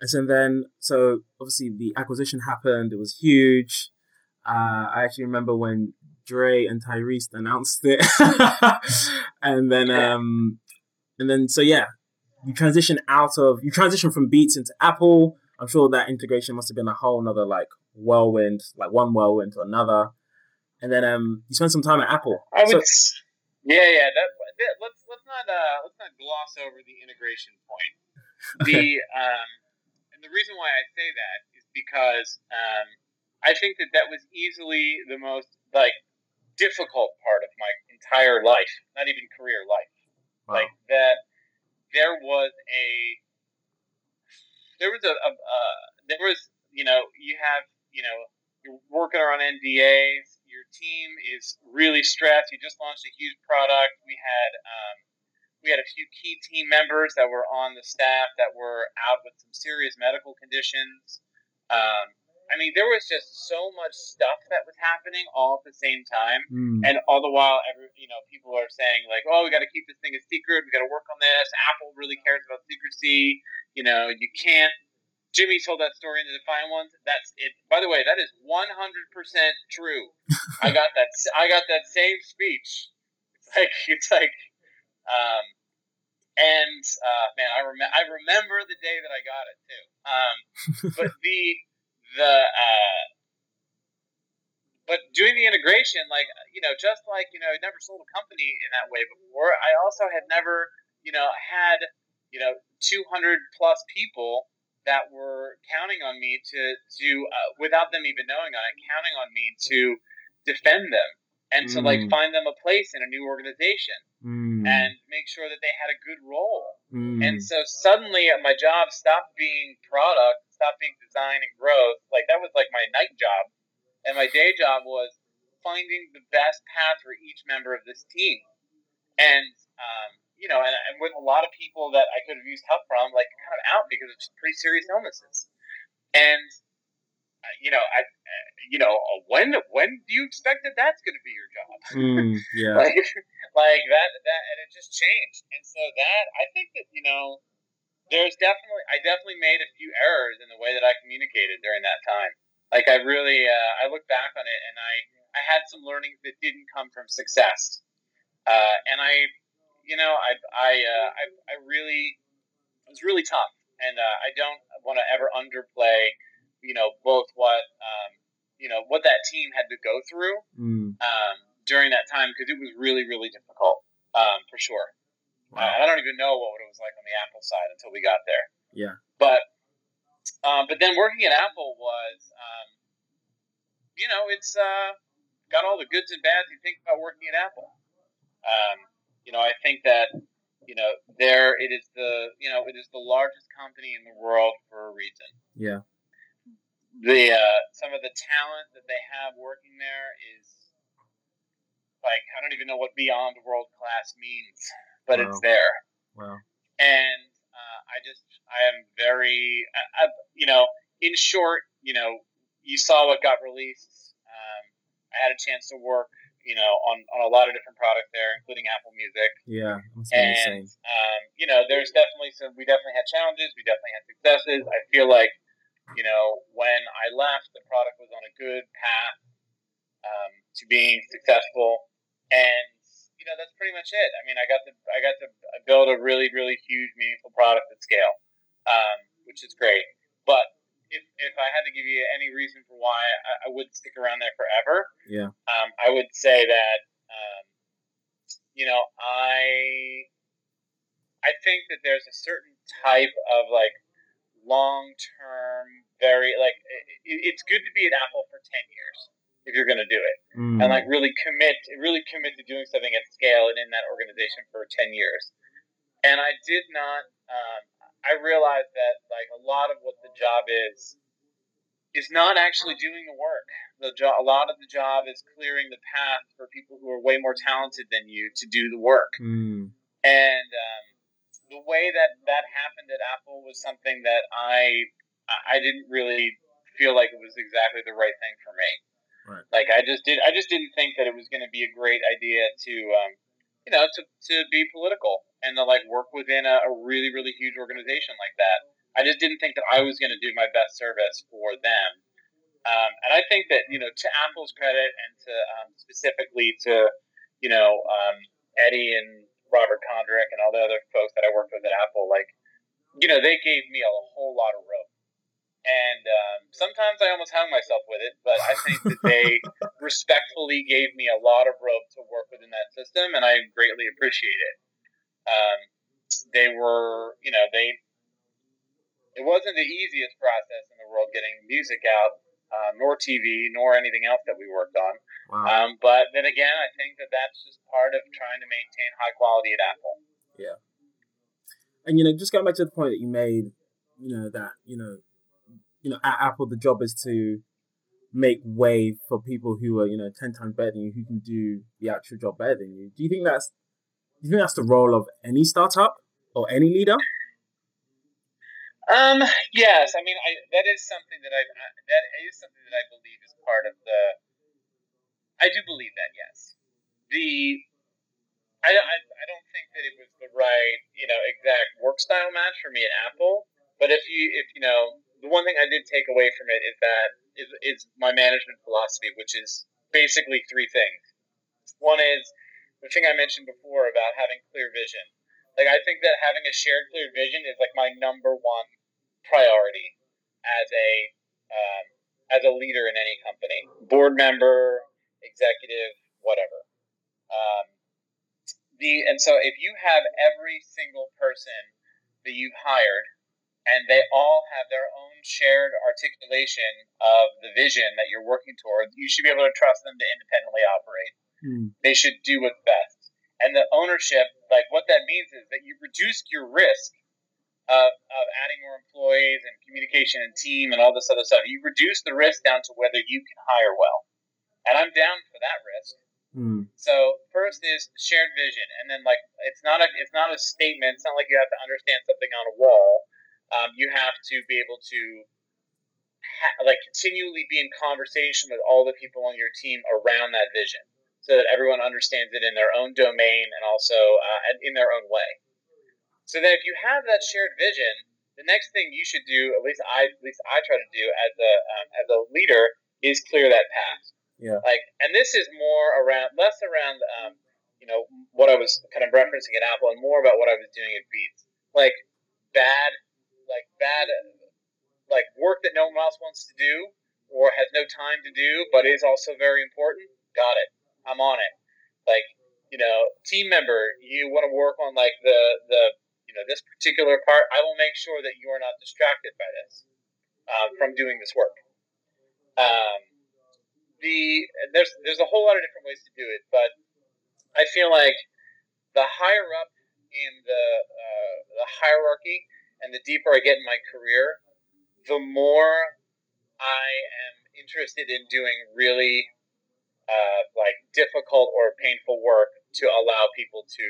And so then, so obviously the acquisition happened. It was huge. Uh, I actually remember when Dre and Tyrese announced it, and then, um, and then, so yeah, you transition out of you transition from Beats into Apple. I'm sure that integration must have been a whole another like whirlwind, like one whirlwind to another. And then um, you spent some time at Apple. I would, so, yeah, yeah. That, that, let's let's not uh, let's not gloss over the integration point. Okay. The um, and the reason why I say that is because um, I think that that was easily the most like difficult part of my entire life, not even career life. Wow. Like that, there was a there was a, a uh, there was you know you have you know you're working on NDAs your team is really stressed. You just launched a huge product. We had um, we had a few key team members that were on the staff that were out with some serious medical conditions. Um, I mean, there was just so much stuff that was happening all at the same time, mm. and all the while, every you know, people are saying like, "Oh, we got to keep this thing a secret. We got to work on this." Apple really cares about secrecy. You know, you can't Jimmy told that story in the Defiant Ones. That's it. By the way, that is one hundred percent true. I got that. I got that same speech. It's like it's like, um, and uh, man, I remember. I remember the day that I got it too. Um, but the the uh, but doing the integration, like you know, just like you know, I'd never sold a company in that way before. I also had never, you know, had you know, 200 plus people that were counting on me to to uh, without them even knowing on it, counting on me to defend them and to like mm. find them a place in a new organization mm. and make sure that they had a good role. Mm. And so suddenly my job stopped being product, stopped being design and growth. Like that was like my night job and my day job was finding the best path for each member of this team. And, um, you know, and, and with a lot of people that I could have used help from, like kind of out because of pretty serious illnesses. And, uh, you know, I, uh, you know, when when do you expect that that's going to be your job? Mm, yeah. like, like that that, and it just changed. And so that I think that you know, there's definitely I definitely made a few errors in the way that I communicated during that time like I really uh, I look back on it and I I had some learnings that didn't come from success, uh, and I you know I I uh, I, I really it was really tough, and uh, I don't want to ever underplay you know both what um, you know what that team had to go through mm. um, during that time because it was really really difficult um, for sure. Wow. I don't even know what it was like on the Apple side until we got there. Yeah, but um, but then working at Apple was, um, you know, it's uh, got all the goods and bads you think about working at Apple. Um, you know, I think that you know there it is the you know it is the largest company in the world for a reason. Yeah. The uh, some of the talent that they have working there is like I don't even know what beyond world class means, but wow. it's there. Wow. And uh, I just I am very I, I, you know in short you know you saw what got released. Um, I had a chance to work you know on, on a lot of different products there, including Apple Music. Yeah, and um, you know there's definitely some we definitely had challenges, we definitely had successes. I feel like you know when I left, the product was on a good path um, to being successful, and you know, that's pretty much it. I mean, I got to I got to build a really really huge meaningful product at scale, um, which is great. But if, if I had to give you any reason for why I, I would stick around there forever, yeah, um, I would say that um, you know I I think that there's a certain type of like long term, very like it, it's good to be at Apple for ten years if you're going to do it, mm. and like really commit, really commit to doing something at scale and in that organization for ten years. And I did not. Um, I realized that like a lot of what the job is is not actually doing the work. The job, a lot of the job is clearing the path for people who are way more talented than you to do the work. Mm. And um, the way that that happened at Apple was something that I I didn't really feel like it was exactly the right thing for me. Right. Like I just did, I just didn't think that it was going to be a great idea to, um, you know, to, to be political and to like work within a, a really really huge organization like that. I just didn't think that I was going to do my best service for them. Um, and I think that you know, to Apple's credit and to um, specifically to you know um, Eddie and Robert Kondrk and all the other folks that I worked with at Apple, like you know, they gave me a whole lot of rope and um, sometimes I almost hung myself with it. But I think that they respectfully gave me a lot of rope to work within that system, and I greatly appreciate it. Um, they were, you know, they. It wasn't the easiest process in the world getting music out, uh, nor TV, nor anything else that we worked on. Wow. Um, but then again, I think that that's just part of trying to maintain high quality at Apple. Yeah. And you know, just going back to the point that you made, you know, that you know you know, at Apple, the job is to make way for people who are, you know, 10 times better than you, who can do the actual job better than you. Do you think that's, do you think that's the role of any startup or any leader? Um, yes. I mean, I, that is something that I, that is something that I believe is part of the, I do believe that, yes. The, I, I, I don't think that it was the right, you know, exact work style match for me at Apple. But if you, if, you know, the one thing I did take away from it is that is, is my management philosophy, which is basically three things. One is the thing I mentioned before about having clear vision. Like I think that having a shared clear vision is like my number one priority as a um, as a leader in any company, board member, executive, whatever. Um, the and so if you have every single person that you've hired and they all have their own shared articulation of the vision that you're working towards, you should be able to trust them to independently operate. Mm. They should do what's best. And the ownership, like what that means is that you reduce your risk of, of adding more employees and communication and team and all this other stuff. You reduce the risk down to whether you can hire well. And I'm down for that risk. Mm. So first is shared vision, and then like it's not a it's not a statement. It's not like you have to understand something on a wall. Um, you have to be able to ha- like continually be in conversation with all the people on your team around that vision, so that everyone understands it in their own domain and also uh, in their own way. So that if you have that shared vision, the next thing you should do, at least I at least I try to do as a um, as a leader, is clear that path. Yeah. Like, and this is more around, less around, um, you know, what I was kind of referencing at Apple, and more about what I was doing at Beats. Like bad, like bad, like work that no one else wants to do or has no time to do, but is also very important. Got it. I'm on it. Like, you know, team member, you want to work on like the the you know this particular part. I will make sure that you are not distracted by this um, from doing this work. Um, the there's there's a whole lot of different ways to do it, but I feel like the higher up in the uh, the hierarchy and the deeper I get in my career, the more I am interested in doing really uh, like difficult or painful work to allow people to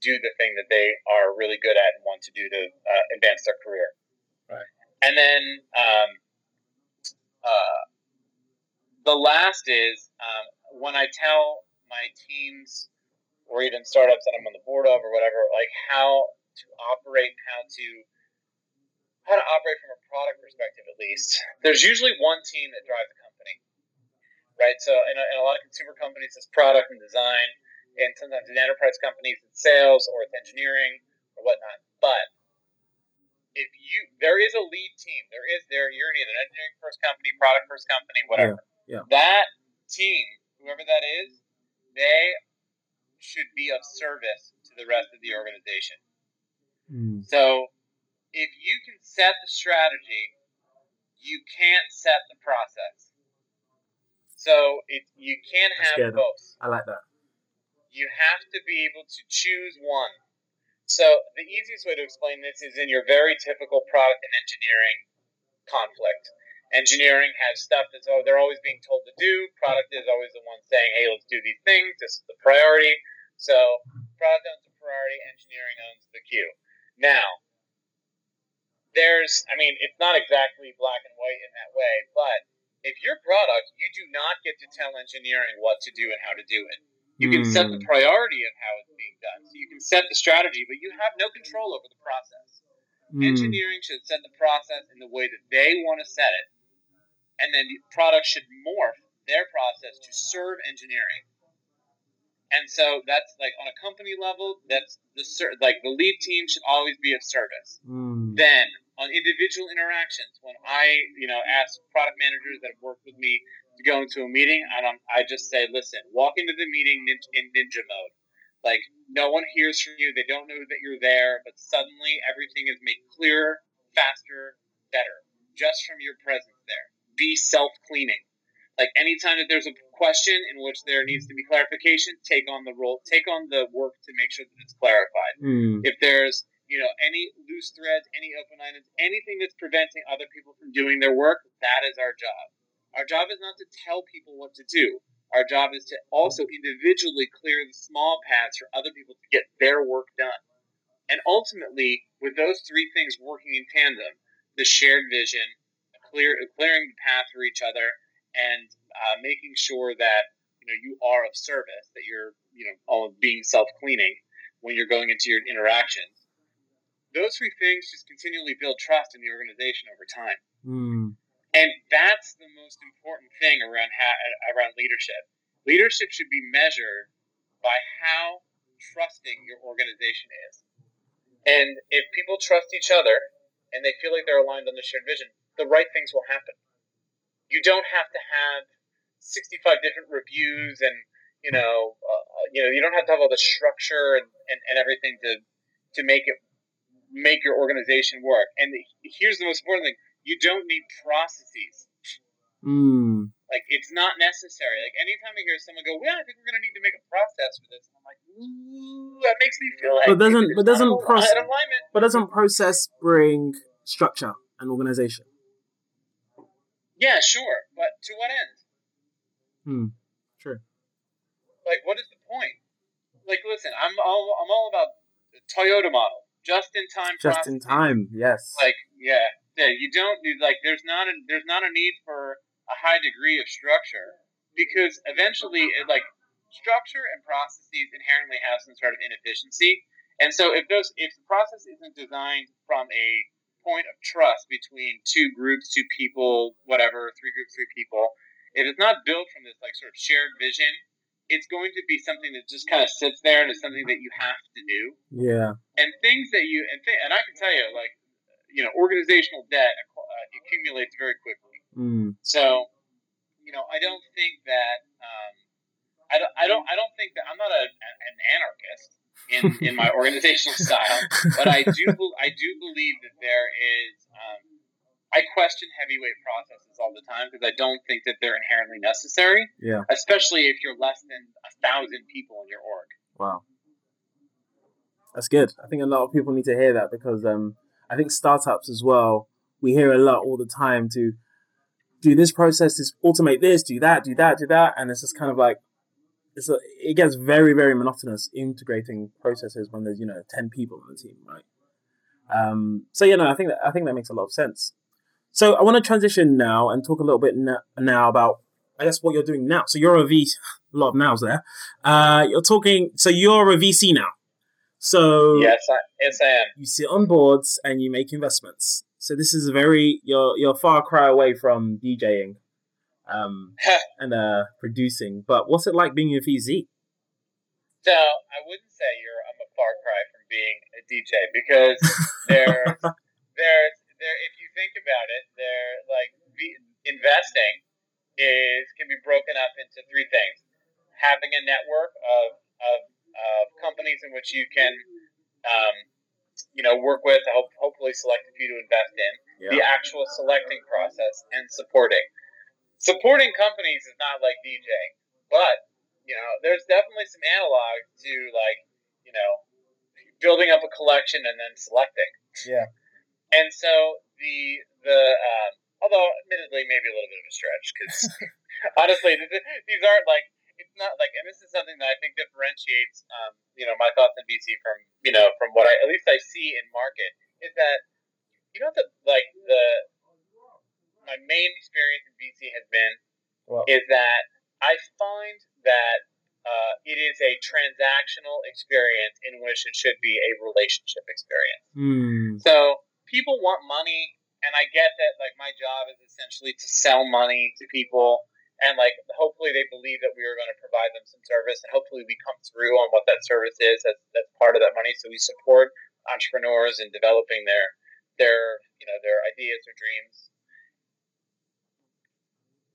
do the thing that they are really good at and want to do to uh, advance their career. Right. And then um, uh, the last is um, when I tell my teams or even startups that I'm on the board of or whatever, like how to operate, how to how to operate from a product perspective at least. There's usually one team that drives the company, right? So in a, in a lot of consumer companies, it's product and design, and sometimes in enterprise companies, it's sales or it's engineering or whatnot. But if you there is a lead team, there is there you're either an engineering first company, product first company, whatever. Yeah yeah. That team, whoever that is, they should be of service to the rest of the organization. Mm. So if you can set the strategy, you can't set the process. So it, you can't have both. I like that. You have to be able to choose one. So the easiest way to explain this is in your very typical product and engineering conflict. Engineering has stuff that's oh they're always being told to do. Product is always the one saying, hey, let's do these things. This is the priority. So product owns the priority, engineering owns the queue. Now, there's, I mean, it's not exactly black and white in that way, but if your product, you do not get to tell engineering what to do and how to do it. You can mm. set the hmm. priority of how it's being done. So you can set the strategy, but you have no control over the process. Mm. Engineering should set the process in the way that they want to set it and then the product should morph their process to serve engineering. And so that's like on a company level, that's the like the lead team should always be of service. Mm. Then on individual interactions, when I you know ask product managers that have worked with me to go into a meeting, and I'm, I just say, listen, walk into the meeting in ninja mode. Like no one hears from you, they don't know that you're there, but suddenly everything is made clearer, faster, better, just from your presence there be self cleaning. Like anytime that there's a question in which there needs to be clarification, take on the role, take on the work to make sure that it's clarified. Mm. If there's you know any loose threads, any open items, anything that's preventing other people from doing their work, that is our job. Our job is not to tell people what to do. Our job is to also individually clear the small paths for other people to get their work done. And ultimately, with those three things working in tandem, the shared vision, clear clearing the path for each other and uh, making sure that you know you are of service, that you're you know all being self cleaning when you're going into your interactions. Those three things just continually build trust in the organization over time, mm. and that's the most important thing around ha- around leadership. Leadership should be measured by how trusting your organization is. And if people trust each other and they feel like they're aligned on the shared vision, the right things will happen. You don't have to have 65 different reviews and you know uh, you know you don't have to have all the structure and, and, and everything to to make it make your organization work. And here's the most important thing: you don't need processes. Mm. Like it's not necessary. Like anytime I hear someone go, "Well, I think we're going to need to make a process for this," I'm like, "Ooh, that makes me feel like." But doesn't but doesn't process but doesn't process bring structure and organization? Yeah, sure, but to what end? Hmm. True. Like, what is the point? Like, listen, I'm all I'm all about the Toyota model, just in time. Just in time, yes. Like, yeah, yeah. You don't need like. There's not a there's not a need for a high degree of structure because eventually, it, like, structure and processes inherently have some sort of inefficiency. And so, if those if the process isn't designed from a point of trust between two groups, two people, whatever, three groups, three people, if it's not built from this like sort of shared vision, it's going to be something that just kind of sits there and is something that you have to do. Yeah. And things that you and th- and I can tell you like you know organizational debt uh, accumulates very quickly. Mm. So you know I don't think that um, I don't I don't I don't think that I'm not a, an anarchist in, in my organizational style, but I do I do believe that there is. Um, I question heavyweight processes all the time because I don't think that they're inherently necessary. Yeah. Especially if you're less than a thousand people in your org. Wow. That's good. I think a lot of people need to hear that because um, I think startups as well, we hear a lot all the time to do this process, to automate this, do that, do that, do that, and it's just kind of like it's a, it gets very very monotonous integrating processes when there's you know ten people on the team, right? Um, so yeah, no, I think that I think that makes a lot of sense. So I want to transition now and talk a little bit now about I guess what you're doing now. So you're a V, a lot of nows there. Uh, you're talking. So you're a VC now. So yes, I, yes, I am. You sit on boards and you make investments. So this is a very you're you're far cry away from DJing um, and uh, producing. But what's it like being a VC? So I wouldn't say you're I'm a far cry from being a DJ because there's there's there if you think about it, there like investing is can be broken up into three things: having a network of of, of companies in which you can um, you know work with, hope, hopefully select a few to invest in. Yeah. The actual selecting process and supporting supporting companies is not like DJ, but you know, there's definitely some analog to like, you know, building up a collection and then selecting. Yeah. And so the the um, although admittedly maybe a little bit of a stretch because honestly these aren't like it's not like and this is something that I think differentiates um, you know my thoughts on VC from you know from what I at least I see in market is that you know the like the my main experience in VC has been well, is that I find that uh, it is a transactional experience in which it should be a relationship experience. Mm. So people want money, and I get that. Like my job is essentially to sell money to people, and like hopefully they believe that we are going to provide them some service, and hopefully we come through on what that service is as that's part of that money. So we support entrepreneurs in developing their their you know their ideas or dreams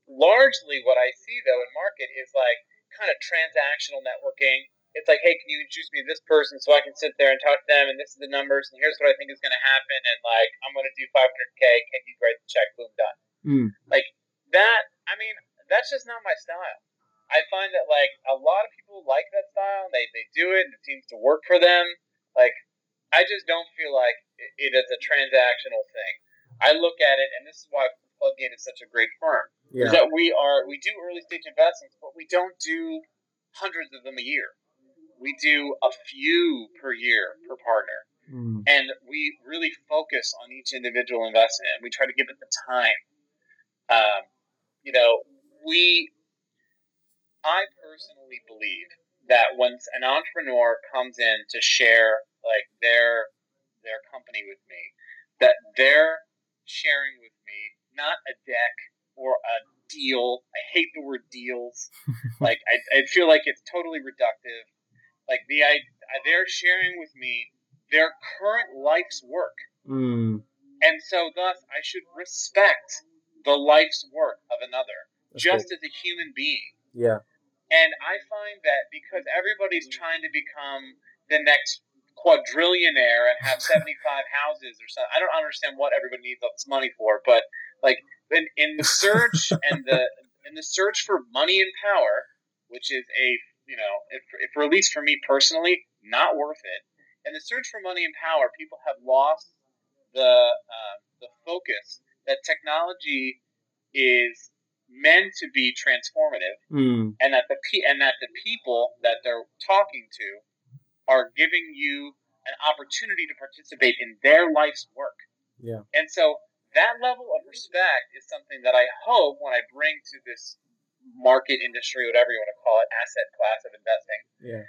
largely what I see though in market is like kind of transactional networking. It's like, hey, can you introduce me to this person so I can sit there and talk to them, and this is the numbers, and here's what I think is going to happen, and like I'm going to do 500k. Can you write the check? Boom, done. Mm. Like that. I mean, that's just not my style. I find that like a lot of people like that style. They they do it, and it seems to work for them. Like I just don't feel like it is a transactional thing. I look at it, and this is why Floodgate is such a great firm yeah. is that we are we do early stage investments, but we don't do hundreds of them a year. We do a few per year per partner, mm. and we really focus on each individual investment. And we try to give it the time. Um, you know, we. I personally believe that once an entrepreneur comes in to share like their their company with me, that they're sharing with not a deck or a deal. I hate the word deals. like I, I feel like it's totally reductive. Like the I, they're sharing with me their current life's work, mm. and so thus I should respect the life's work of another, That's just as a human being. Yeah. And I find that because everybody's trying to become the next quadrillionaire and have 75 houses or something, I don't understand what everybody needs all this money for. But like in, in the search and the in the search for money and power, which is a you know, if, if at least for me personally, not worth it. In the search for money and power, people have lost the uh, the focus that technology is meant to be transformative, Mm. and that the pe- and that the people that they're talking to are giving you an opportunity to participate in their life's work. Yeah. And so that level of respect is something that I hope when I bring to this market industry, whatever you want to call it, asset class of investing, Yeah.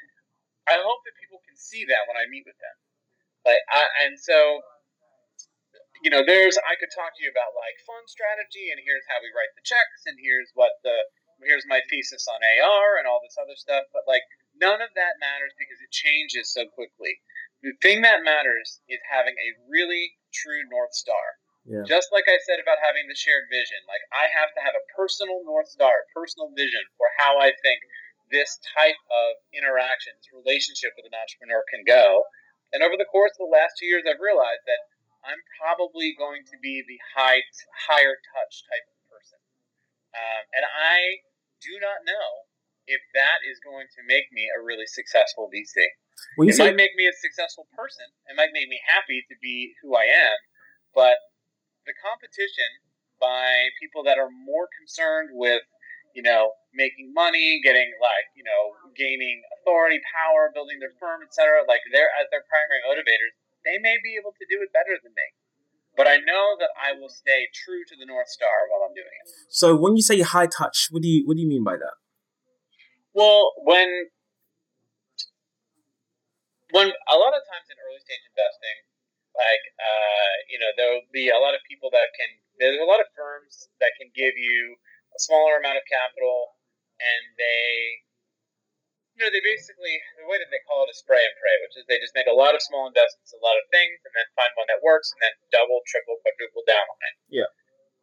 I hope that people can see that when I meet with them. Like, I, and so, you know, there's I could talk to you about like fund strategy, and here's how we write the checks, and here's what the here's my thesis on AR and all this other stuff. But like, none of that matters because it changes so quickly. The thing that matters is having a really true north star. Yeah. Just like I said about having the shared vision, like I have to have a personal north star, personal vision for how I think this type of interaction, this relationship with an entrepreneur can go. And over the course of the last two years, I've realized that I'm probably going to be the high, higher touch type of person. Um, and I do not know if that is going to make me a really successful VC. You It say might make me a successful person. It might make me happy to be who I am. But the competition by people that are more concerned with, you know, making money, getting like, you know, gaining authority, power, building their firm, etc., like they're as their primary motivators, they may be able to do it better than me. But I know that I will stay true to the North Star while I'm doing it. so when you say high touch, what do you what do you mean by that? Well, when when a lot of times in early stage investing, like uh, you know, there'll be a lot of people that can. There's a lot of firms that can give you a smaller amount of capital, and they, you know, they basically the way that they call it is spray and pray, which is they just make a lot of small investments, in a lot of things, and then find one that works, and then double, triple, quadruple down on it. Yeah.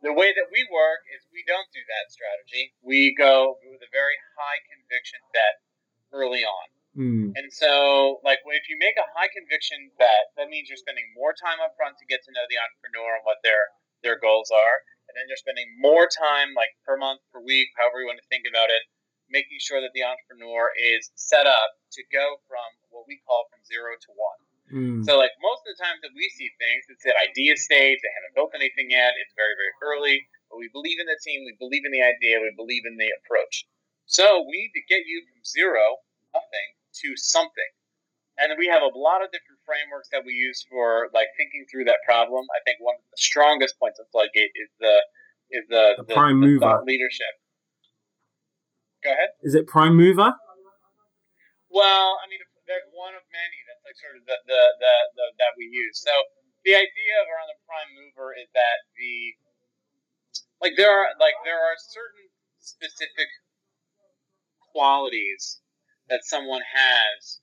The way that we work is we don't do that strategy. We go with a very high conviction bet early on. Mm. And so, like, if you make a high conviction bet, that means you're spending more time up front to get to know the entrepreneur and what their their goals are, and then you're spending more time, like per month, per week, however you want to think about it, making sure that the entrepreneur is set up to go from what we call from zero to one. Mm. So, like most of the times that we see things, it's at idea stage. They haven't built anything yet. It's very, very early. But we believe in the team. We believe in the idea. We believe in the approach. So we need to get you from zero, nothing, to something. And we have a lot of different frameworks that we use for like thinking through that problem. I think one of the strongest points of Floodgate is the is the, The prime mover. leadership. Go ahead. Is it prime mover? Well, I mean, there's one of many sort of the, the, the, the that we use. So the idea of around the prime mover is that the like there are like there are certain specific qualities that someone has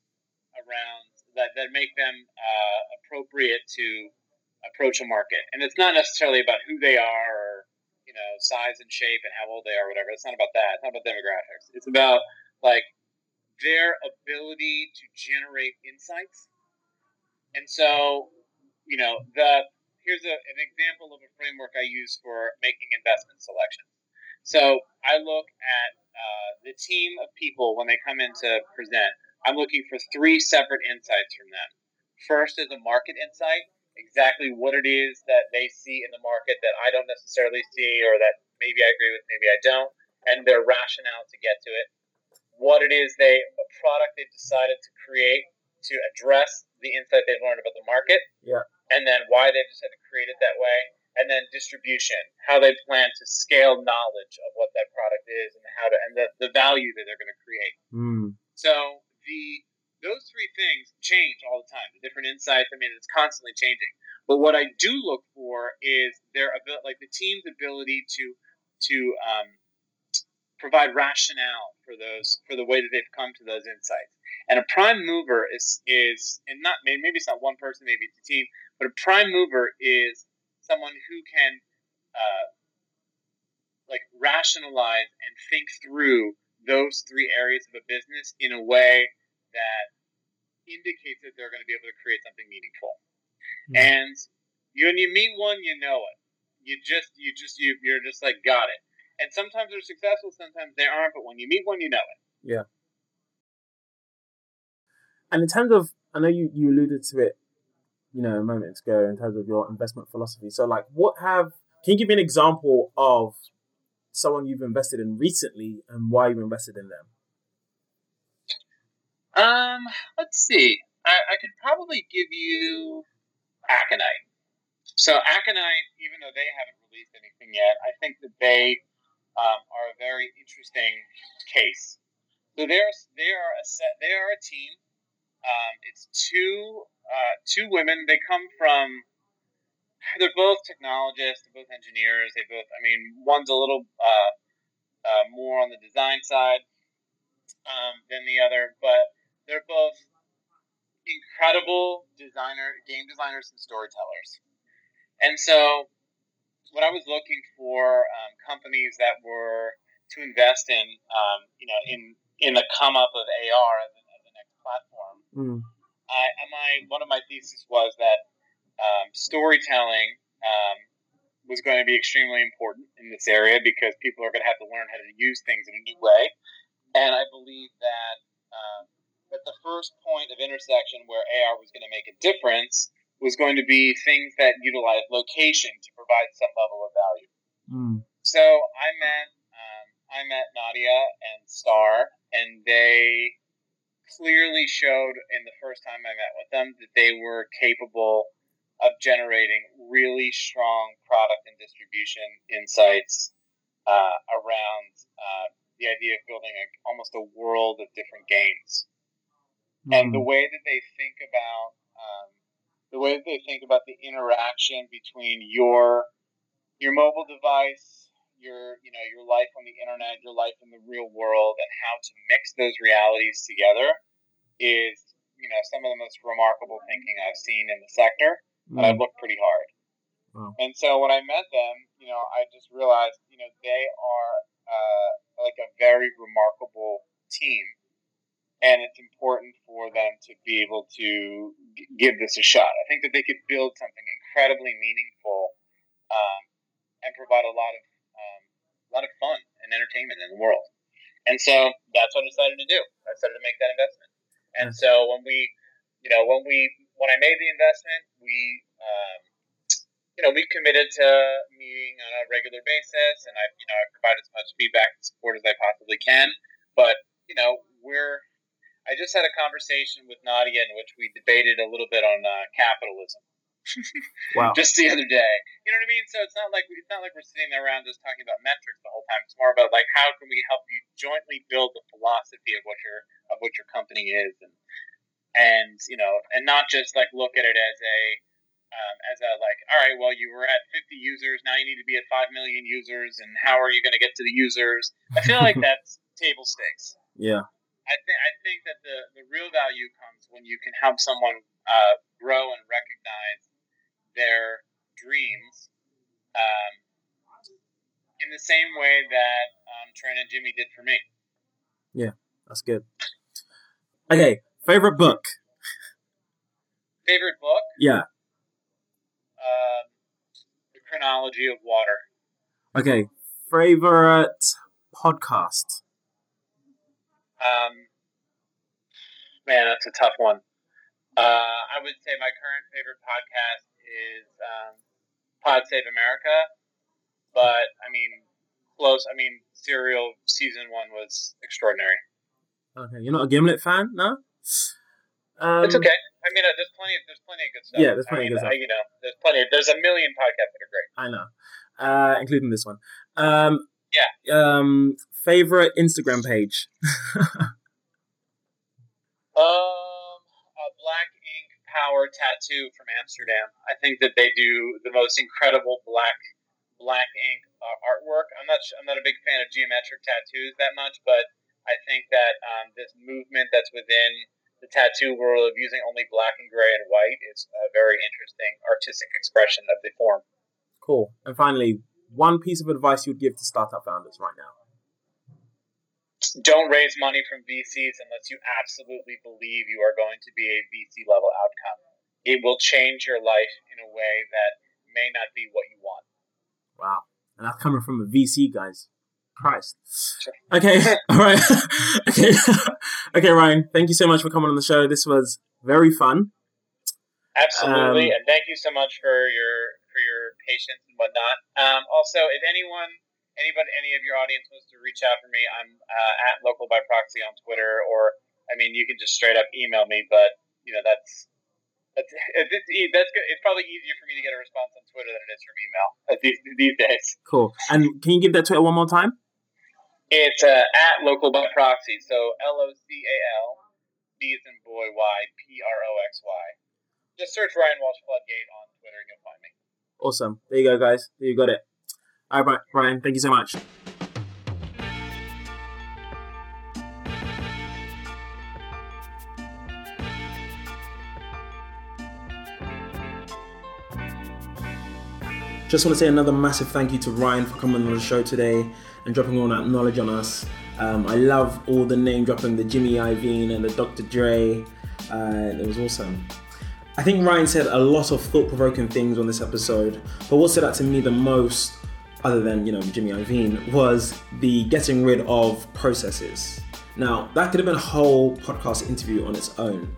around that, that make them uh, appropriate to approach a market, and it's not necessarily about who they are or you know size and shape and how old they are, whatever. It's not about that. It's not about demographics. It's about like their ability to generate insights. And so, you know, the here's a, an example of a framework I use for making investment selections. So I look at uh, the team of people when they come in to present. I'm looking for three separate insights from them. First is a market insight, exactly what it is that they see in the market that I don't necessarily see, or that maybe I agree with, maybe I don't, and their rationale to get to it what it is they a product they've decided to create to address the insight they've learned about the market. Yeah. And then why they've decided to create it that way. And then distribution, how they plan to scale knowledge of what that product is and how to and the, the value that they're going to create. Mm. So the those three things change all the time. The different insights, I mean, it's constantly changing. But what I do look for is their ability, like the team's ability to to um, provide rationale for those for the way that they've come to those insights. And a prime mover is is and not maybe maybe it's not one person, maybe it's a team, but a prime mover is someone who can uh, like rationalize and think through those three areas of a business in a way that indicates that they're going to be able to create something meaningful. Mm-hmm. And you, when you meet one, you know it. You just, you just, you, you're just like, got it. And sometimes they're successful, sometimes they aren't. But when you meet one, you know it. Yeah. And in terms of, I know you, you alluded to it, you know, a moment ago in terms of your investment philosophy. So, like, what have, can you give me an example of someone you've invested in recently and why you invested in them? Um, let's see. I, I could probably give you Aconite. So Aconite, even though they haven't released anything yet, I think that they um, are a very interesting case. So they're they are a set. They are a team um, it's two uh, two women. They come from. They're both technologists. They're both engineers. They both. I mean, one's a little uh, uh, more on the design side um, than the other, but they're both incredible designer, game designers, and storytellers. And so, when I was looking for um, companies that were to invest in, um, you know, in in the come up of AR as as the next platform, Mm. I, my one of my theses was that um, storytelling um, was going to be extremely important in this area because people are going to have to learn how to use things in a new way, and I believe that um, that the first point of intersection where AR was going to make a difference was going to be things that utilize location to provide some level of value. Mm. So I met um, I met Nadya and Star, and they clearly showed in the first time I met with them that they were capable of generating really strong product and distribution insights uh, around uh, the idea of building a, almost a world of different games. Mm-hmm. And the way that they think about um, the way that they think about the interaction between your your mobile device, your you know your life on the internet, your life in the real world, and how to mix those realities together is you know some of the most remarkable thinking I've seen in the sector, mm. I've looked pretty hard. Wow. And so when I met them, you know, I just realized, you know, they are uh, like a very remarkable team, and it's important for them to be able to g- give this a shot. I think that they could build something incredibly meaningful um, and provide a lot of um, a lot of fun and entertainment in the world. And so that's what I decided to do. I decided to make that investment. And so when we, you know, when we when I made the investment, we, um, you know, we committed to meeting on a regular basis, and I, you know, I provide as much feedback and support as I possibly can. But you know, we're I just had a conversation with Nadya in which we debated a little bit on uh, capitalism. wow. Just the other day. You know what I mean? So it's not like it's not like we're sitting there around just talking about metrics the whole time. It's more about like how can we help you jointly build the philosophy of what your of what your company is and and you know and not just like look at it as a um, as a like all right well you were at 50 users now you need to be at 5 million users and how are you going to get to the users i feel like that's table stakes yeah i think i think that the the real value comes when you can help someone uh, grow and recognize their dreams um, in the same way that um, Trent and Jimmy did for me. Yeah, that's good. Okay, favorite book. Favorite book? Yeah. Um, the Chronology of Water. Okay, favorite podcast. Um, man, that's a tough one. Uh, I would say my current favorite podcast is um, Pod Save America, but I mean, close. I mean, Serial season one was extraordinary. Okay, you're not a Gimlet fan, no? Um, it's okay. I mean, uh, there's plenty. Of, there's plenty of good stuff. Yeah, there's plenty I mean, of good stuff. Uh, you know, there's plenty. Of, there's a million podcasts that are great. I know, uh, including this one. Um, yeah. Um, favorite Instagram page. um, a black ink power tattoo from Amsterdam. I think that they do the most incredible black black ink uh, artwork. I'm not. I'm not a big fan of geometric tattoos that much, but I think that um, this movement that's within the tattoo world of using only black and gray and white is a very interesting artistic expression of the form. Cool. And finally, one piece of advice you would give to startup founders right now? Don't raise money from VCs unless you absolutely believe you are going to be a VC level outcome. It will change your life in a way that may not be what you want. Wow. And that's coming from a VC, guys. Christ. Okay, all right. okay, okay, Ryan. Thank you so much for coming on the show. This was very fun. Absolutely, um, and thank you so much for your patience and whatnot. Um, also, if anyone, anybody, any of your audience wants to reach out for me, I'm uh, at local by proxy on Twitter, or I mean, you can just straight up email me. But you know, that's that's it's, that's good. It's probably easier for me to get a response on Twitter than it is from email these, these days. Cool. And can you give that Twitter one more time? It's uh, at local by proxy. So L O C A L B as in boy Y P R O X Y. Just search Ryan Walsh Floodgate on Twitter and you'll find me. Awesome. There you go, guys. You got it. All right, Ryan. Thank you so much. Just want to say another massive thank you to Ryan for coming on the show today and dropping all that knowledge on us. Um, I love all the name dropping, the Jimmy Iovine and the Dr. Dre. Uh, it was awesome. I think Ryan said a lot of thought provoking things on this episode, but what stood out to me the most, other than, you know, Jimmy Iovine, was the getting rid of processes. Now, that could have been a whole podcast interview on its own.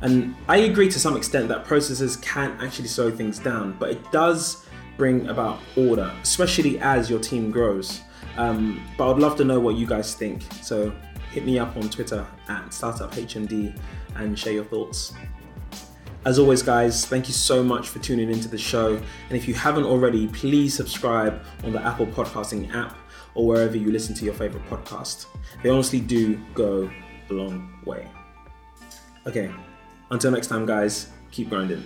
And I agree to some extent that processes can actually slow things down, but it does bring about order, especially as your team grows. Um, but I'd love to know what you guys think. So hit me up on Twitter at StartupHMD and share your thoughts. As always, guys, thank you so much for tuning into the show. And if you haven't already, please subscribe on the Apple Podcasting app or wherever you listen to your favorite podcast. They honestly do go a long way. Okay, until next time, guys, keep grinding.